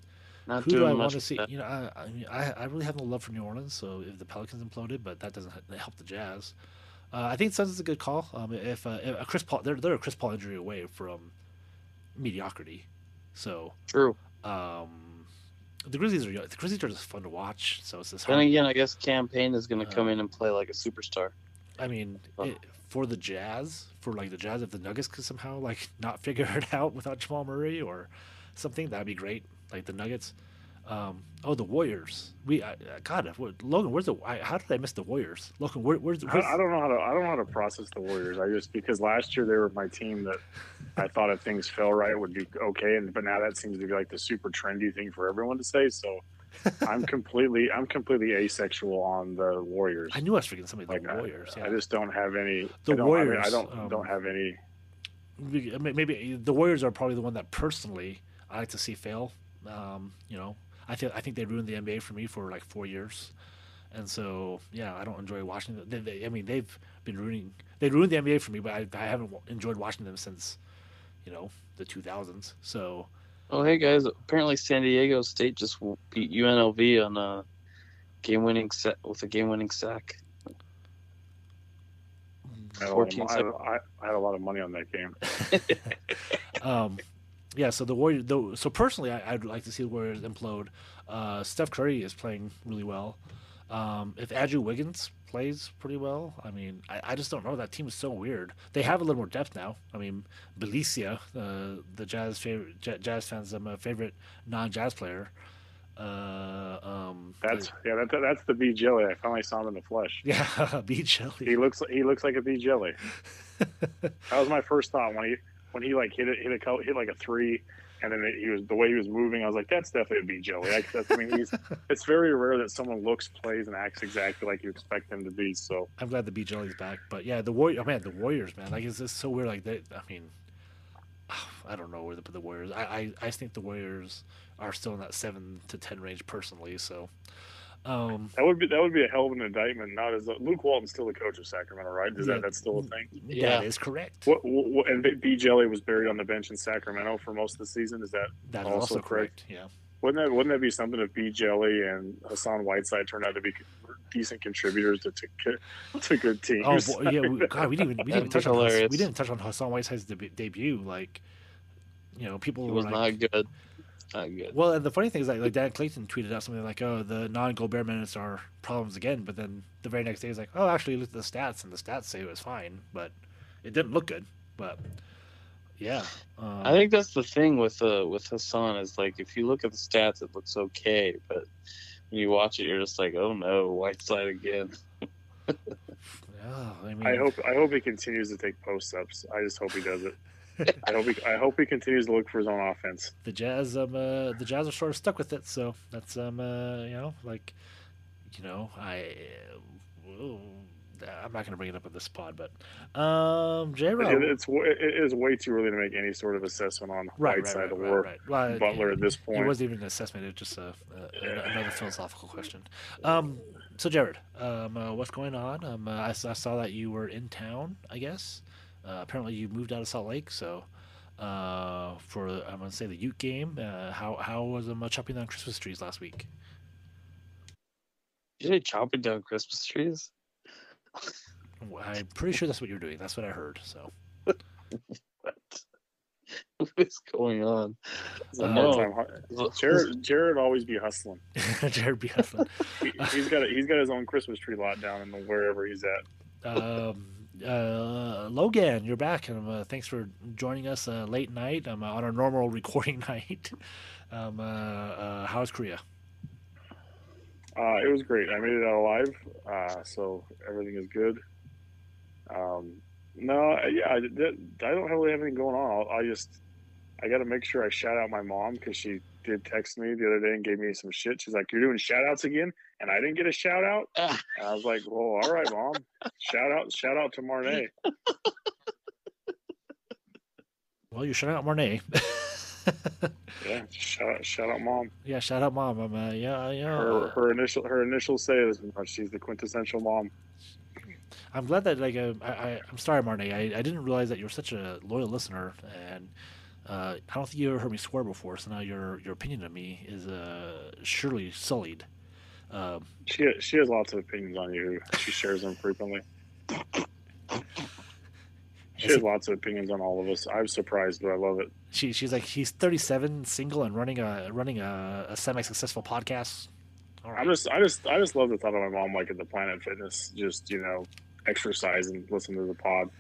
Not who do I want to see? You know, I, I, mean, I, I really have no love for New Orleans. So if the Pelicans imploded, but that doesn't help the Jazz. Uh, I think Suns is a good call. Um, if, uh, if a Chris Paul, they're they're a Chris Paul injury away from mediocrity. So true. Um, the Grizzlies are the Grizzlies are just fun to watch. So it's this. Then again, I guess campaign is going to come uh, in and play like a superstar. I mean, oh. it, for the Jazz, for like the Jazz, if the Nuggets could somehow like not figure it out without Jamal Murray or something, that'd be great. Like the Nuggets. Um, oh, the Warriors. We uh, God, what, Logan, where's the? I, how did I miss the Warriors? Logan, where, where's, where's? I, I, don't know how to. I don't know how to process the Warriors. I just because last year they were my team that I thought if things fell right would be okay, and but now that seems to be like the super trendy thing for everyone to say. So I'm completely I'm completely asexual on the Warriors. I knew I was forgetting somebody like the Warriors. Yeah. I just don't have any. The I Warriors. I, don't um, don't have any. Maybe the Warriors are probably the one that personally I like to see fail. Um, you know, I think I think they ruined the NBA for me for like four years, and so yeah, I don't enjoy watching them. They, they, I mean, they've been ruining they ruined the NBA for me, but I, I haven't enjoyed watching them since you know the 2000s. So Oh, hey guys! Apparently, San Diego State just beat UNLV on a game-winning set with a game-winning sack. I had, I, I had, a lot of money on that game. um, yeah, so the Warriors. So personally, I, would like to see the Warriors implode. Uh, Steph Curry is playing really well. Um, if Andrew Wiggins plays pretty well. I mean, I, I, just don't know. That team is so weird. They have a little more depth now. I mean, Bjelica, uh, the Jazz favorite, Jazz fans' um, favorite non-Jazz player. Uh, um, that's yeah, that, that's the B jelly. I finally saw him in the flesh. Yeah, B jelly. He looks he looks like a B jelly. that was my first thought when he when he like hit it hit a hit like a three and then he was the way he was moving. I was like, that's definitely a B Jelly. Like, I mean, he's it's very rare that someone looks, plays, and acts exactly like you expect them to be. So I'm glad the B Jelly's back. But yeah, the Warrior, oh, man, the Warriors, man, like it's just so weird. Like they, I mean, I don't know where to put the Warriors. I, I I think the Warriors are still in that seven to ten range personally. So um, that would be that would be a hell of an indictment. Not as Luke Walton's still the coach of Sacramento, right? Is yeah, that that's still a thing? Yeah, that is correct. What, what, and B Jelly was buried on the bench in Sacramento for most of the season. Is that that also, also correct? correct? Yeah. Wouldn't that wouldn't that be something if B Jelly and Hassan Whiteside turned out to be decent contributors to to, to good teams? Oh boy, yeah, we, God, we didn't even, we didn't touch on we didn't touch on Hassan Whiteside's de- debut. Like, you know, people he was like, not good good. Well, and the funny thing is that like Dan Clayton tweeted out something like, "Oh, the non-Gobert minutes are problems again," but then the very next day he's like, "Oh, actually, look at the stats, and the stats say it was fine, but it didn't look good." But yeah, um, I think that's the thing with uh with Hassan is like if you look at the stats, it looks okay, but when you watch it, you're just like, "Oh no, Whiteside again." yeah, I mean, I hope I hope he continues to take post ups. I just hope he does it. I hope he, I hope he continues to look for his own offense. The Jazz, um, uh, the Jazz are sort of stuck with it, so that's um, uh, you know, like, you know, I, uh, I'm not going to bring it up at this pod, but um, J. It, it's it is way too early to make any sort of assessment on right, side right, right, or right, well, Butler at this point. It wasn't even an assessment; it was just a, a, another philosophical question. Um, so Jared, um, uh, what's going on? Um, uh, I, I, saw that you were in town. I guess uh, apparently you moved out of Salt Lake, so. Uh, for I'm gonna say the Ute game. Uh, how how was um, chopping down Christmas trees last week? You say chopping down Christmas trees? I'm pretty sure that's what you're doing. That's what I heard. So. what? What is going on? Uh, Jared, Jared always be hustling. Jared be hustling. he, has got a, he's got his own Christmas tree lot down in the, wherever he's at. Um, uh, Logan, you're back, and uh, thanks for joining us uh, late night um, on our normal recording night. Um, uh, uh, how's Korea? Uh, it was great. I made it out alive, so everything is good. Um, no, yeah, I, I don't really have anything going on. I just I got to make sure I shout out my mom because she did text me the other day and gave me some shit. She's like, "You're doing shout outs again," and I didn't get a shout out. and I was like, "Well, all right, mom. shout out, shout out to Marnay." Well, you shout out Marnay. yeah, shout out, shout out, mom. Yeah, shout out, mom. I'm, uh, yeah, yeah. Her, her initial, her initial say is, she's the quintessential mom. I'm glad that like uh, I, I am sorry, Marnie. I, I didn't realize that you're such a loyal listener, and uh, I don't think you ever heard me swear before. So now your your opinion of me is uh, surely sullied. Um, she she has lots of opinions on you. She shares them frequently. She has lots of opinions on all of us. I'm surprised, but I love it. She she's like he's 37, single, and running a running a, a semi successful podcast. Right. I just I just I just love the thought of my mom like at the Planet Fitness, just you know, exercise and listen to the pod.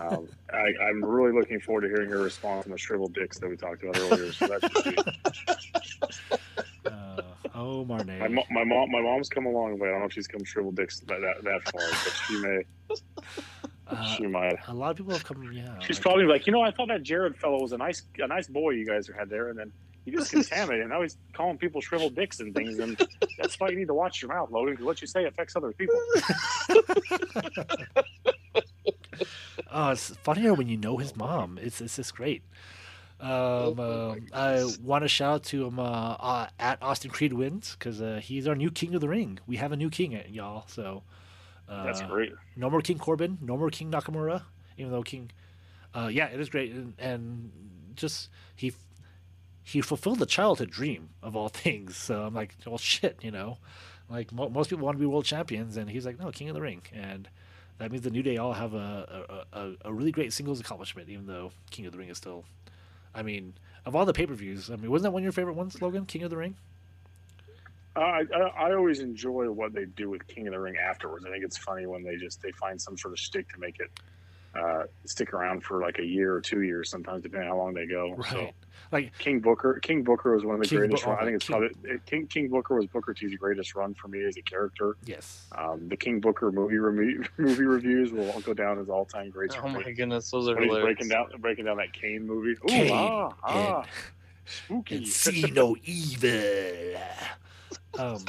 um, I, am really looking forward to hearing her response on the shriveled dicks that we talked about earlier. So that be. Uh, oh, Marnay. My, my, mom, my mom's come a long way. I don't know if she's come shriveled dicks that, that, that far, but she may. Uh, she might. A lot of people have come. Yeah, she's like, probably like, you know, I thought that Jared fellow was a nice, a nice boy you guys had there, and then he just contaminated. now he's calling people shriveled dicks and things, and that's why you need to watch your mouth, Logan, because what you say affects other people. oh, it's funnier when you know his mom. It's it's just great. Um, uh, I want to shout out to him uh, uh, at Austin Creed wins because uh, he's our new king of the ring. We have a new king, y'all. So that's uh, great. No more King Corbin. No more King Nakamura. Even though King, uh, yeah, it is great, and, and just he he fulfilled the childhood dream of all things. So I'm like, well, shit, you know, like mo- most people want to be world champions, and he's like, no, King of the Ring, and that means the New Day all have a a, a, a really great singles accomplishment, even though King of the Ring is still, I mean, of all the pay per views, I mean, wasn't that one of your favorite ones, Logan? King of the Ring. Uh, I, I, I always enjoy what they do with King of the Ring afterwards. I think it's funny when they just they find some sort of stick to make it uh, stick around for like a year or two years, sometimes depending how long they go. Right. So, like King Booker, King Booker was one of the King greatest. Bo- run. I think it's King, probably King King Booker was Booker T's greatest run for me as a character. Yes. Um, the King Booker movie re- movie reviews will go down as all time greats. Oh my goodness, those are when he's breaking down breaking down that Kane movie. Ooh, Kane ah, ah, spooky. And see no evil. Um,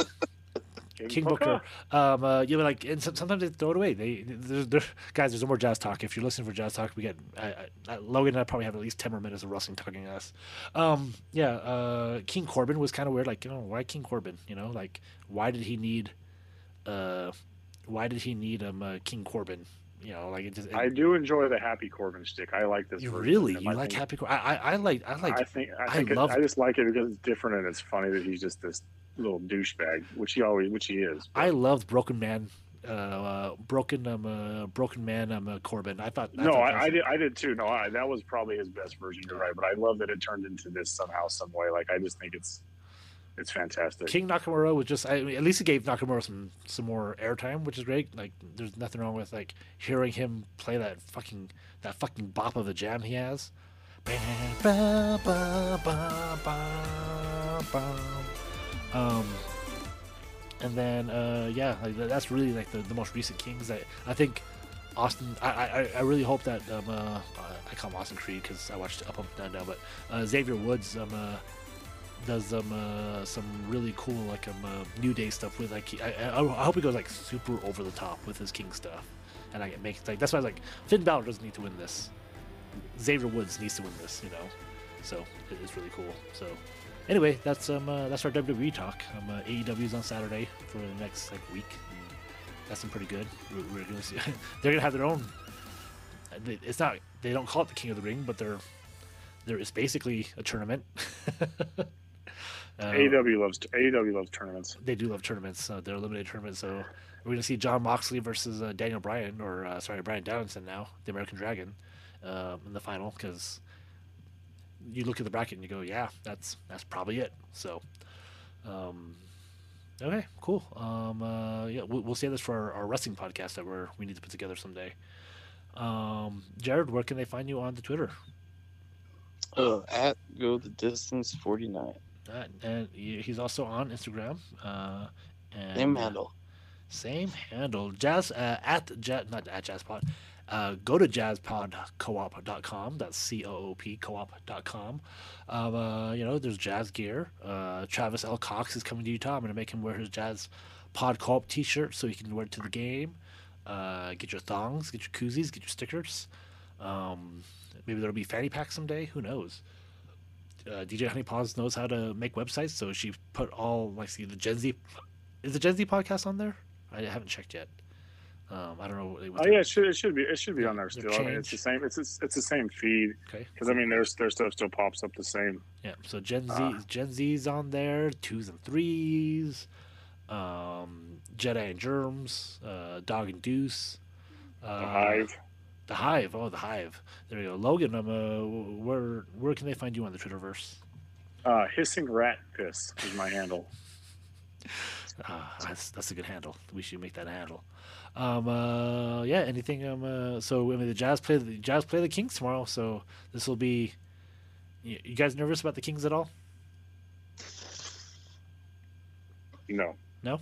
King Booker. Um, uh, you know, like, and sometimes they throw it away. They, they're, they're, guys, there's no more jazz talk. If you're listening for jazz talk, we get I, I, Logan and I probably have at least ten more minutes of wrestling talking to us. Um, yeah, uh, King Corbin was kind of weird. Like, you know, why King Corbin? You know, like, why did he need, uh, why did he need um uh, King Corbin? You know, like it just. It, I do enjoy the Happy Corbin stick. I like this. You really, you I like think, Happy Corbin? I, I, I like, I like. I think, I, think I love. It, I just like it because it's different and it's funny that he's just this little douchebag, which he always, which he is. But. I loved Broken Man, uh, uh, Broken, um, uh, Broken Man, um, uh, Corbin. I thought. I no, thought I, I, did, I did too. No, I, that was probably his best version. You're right, but I love that it turned into this somehow, some way. Like I just think it's, it's fantastic. King Nakamura was just, I mean, at least it gave Nakamura some, some more airtime, which is great. Like, there's nothing wrong with like hearing him play that fucking, that fucking bop of a jam he has. Um, and then uh, yeah, like, that's really like the, the most recent Kings. I I think Austin. I I, I really hope that um, uh, I call him Austin Creed because I watched Up Up Down Down, but uh, Xavier Woods um uh, does some uh, some really cool like um uh, New Day stuff with like I, I, I hope he goes like super over the top with his King stuff, and I get make like that's why I was like Finn Balor doesn't need to win this. Xavier Woods needs to win this, you know. So it is really cool. So anyway, that's um uh, that's our WWE talk. Um, uh, AEW's on Saturday for the next like week. That's been pretty good. We're, we're gonna see. they're gonna have their own. It's not. They don't call it the King of the Ring, but they're. There is basically a tournament. uh, AEW loves AEW loves tournaments. They do love tournaments. Uh, they're limited tournaments, so we're gonna see Jon Moxley versus uh, Daniel Bryan, or uh, sorry, Bryan Danielson now, the American Dragon, uh, in the final because you look at the bracket and you go, yeah, that's that's probably it. So, um, okay, cool. Um, uh, yeah, we'll, we'll save this for our, our, wrestling podcast that we're we need to put together someday. Um, Jared, where can they find you on the Twitter? Uh, at go the distance forty nine. Uh, and he's also on Instagram. Uh, and, same handle. Same handle. Jazz uh, at jazz not at jazzpod uh, go to jazzpodcoop.com. That's C O O P coop.com. Um, uh, you know, there's jazz gear. Uh, Travis L. Cox is coming to Utah. I'm going to make him wear his Jazz Pod Co-op t-shirt so he can wear it to the game. Uh, get your thongs, get your koozies, get your stickers. Um, maybe there'll be fanny packs someday. Who knows? Uh, DJ Honey Paws knows how to make websites, so she put all like see the Gen Z. Is the Gen Z podcast on there? I haven't checked yet. Um, I don't know. What they. Oh yeah, it should it should be it should be on there still. I mean, it's the same. It's it's, it's the same feed. Okay. Because I mean, there's their stuff still pops up the same. Yeah. So Gen Z uh, Gen Z's on there, twos and threes, um, Jedi and Germs, uh, Dog and Deuce, uh, the Hive. The Hive. Oh, the Hive. There you go, Logan. Um, uh, where where can they find you on the Twitterverse? Uh, hissing rat piss is my handle. Uh, that's that's a good handle. We should make that a handle. Um, uh, yeah, anything. Um, uh, so I mean, the Jazz play the Jazz play the Kings tomorrow. So this will be. You, you guys nervous about the Kings at all? No. No,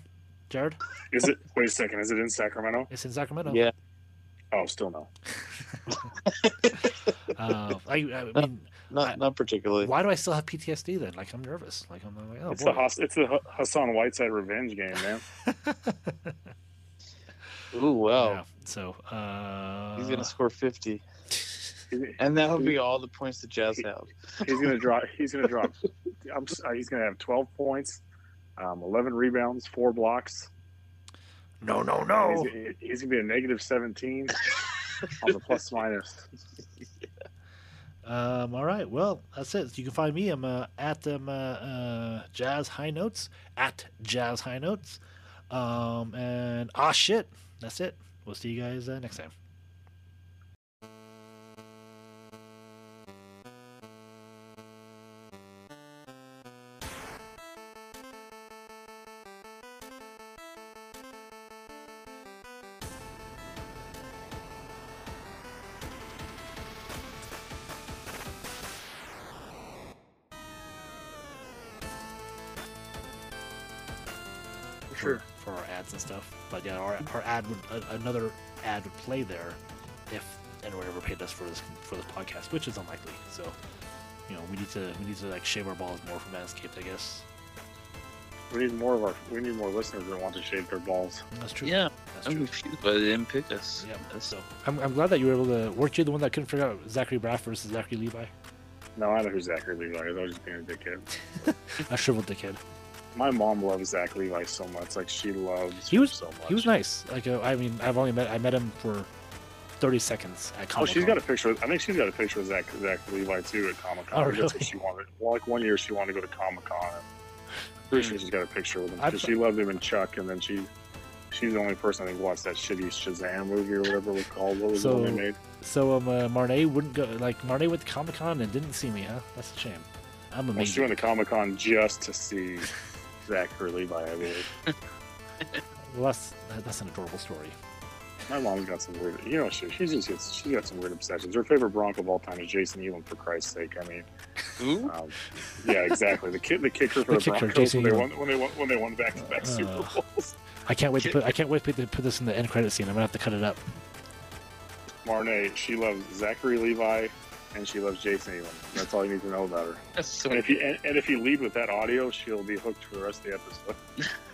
Jared. Is it? Wait a second. Is it in Sacramento? It's in Sacramento. Yeah. Oh, still no. uh, I, I mean, not I, not particularly. Why do I still have PTSD then? Like I'm nervous. Like I'm like, oh, it's boy. the Hass- it's the Hassan Whiteside revenge game, man. Ooh, wow. Yeah, so uh, he's gonna score fifty, and that'll be all the points the Jazz have. He's gonna drop. He's gonna drop. I'm, uh, he's gonna have twelve points, um, eleven rebounds, four blocks. No, no, no. He's, he's gonna be a negative seventeen on the plus minus. Um, all right. Well, that's it. You can find me. I'm uh, at um, uh, uh, Jazz High Notes at Jazz High Notes. Um, and ah shit, that's it. We'll see you guys uh, next time. But yeah, our, our ad would uh, another ad would play there if anyone ever paid us for this for this podcast, which is unlikely. So you know, we need to we need to like shave our balls more from Manscaped, I guess. We need more of our we need more listeners that want to shave their balls. That's true. Yeah, That's I'm true. confused, but they didn't pick us. Yeah, so I'm, I'm glad that you were able to. Weren't you the one that couldn't figure out Zachary Braff versus Zachary Levi? No, I know who Zachary Levi is. I was just being a dickhead. a shriveled dickhead my mom loves Zach Levi so much. Like she loves. He was so much. He was nice. Like uh, I mean, I've only met I met him for thirty seconds at Comic Oh, she's got a picture. I think she's got a picture of Zach Zach Levi too at Comic Con. Oh, really? That's what she wanted. Well, like one year she wanted to go to Comic Con. Pretty sure she's got a picture with him because she loved him in Chuck, and then she. She's the only person I think watched that shitty Shazam movie or whatever it was called. What was so, the one they made? So um, uh, Marnay wouldn't go. Like Marnay went to Comic Con and didn't see me, huh? That's a shame. I'm amazing. Well, she went to Comic Con just to see Zach Levi, I believe. well, that's that's an adorable story. My mom's got some weird, you know, she, she's just gets, she's got some weird obsessions. Her favorite Bronco of all time is Jason Elam, for Christ's sake. I mean, um, yeah, exactly. The kid, the kicker for the, the Broncos when they, won, when they won when they won back to back Super Bowls. I can't wait to put I can't wait to put this in the end credit scene. I'm gonna have to cut it up. Marnay, she loves Zachary Levi, and she loves Jason Elam. That's all you need to know about her. That's so And if you and, and if you lead with that audio, she'll be hooked for the rest of the episode.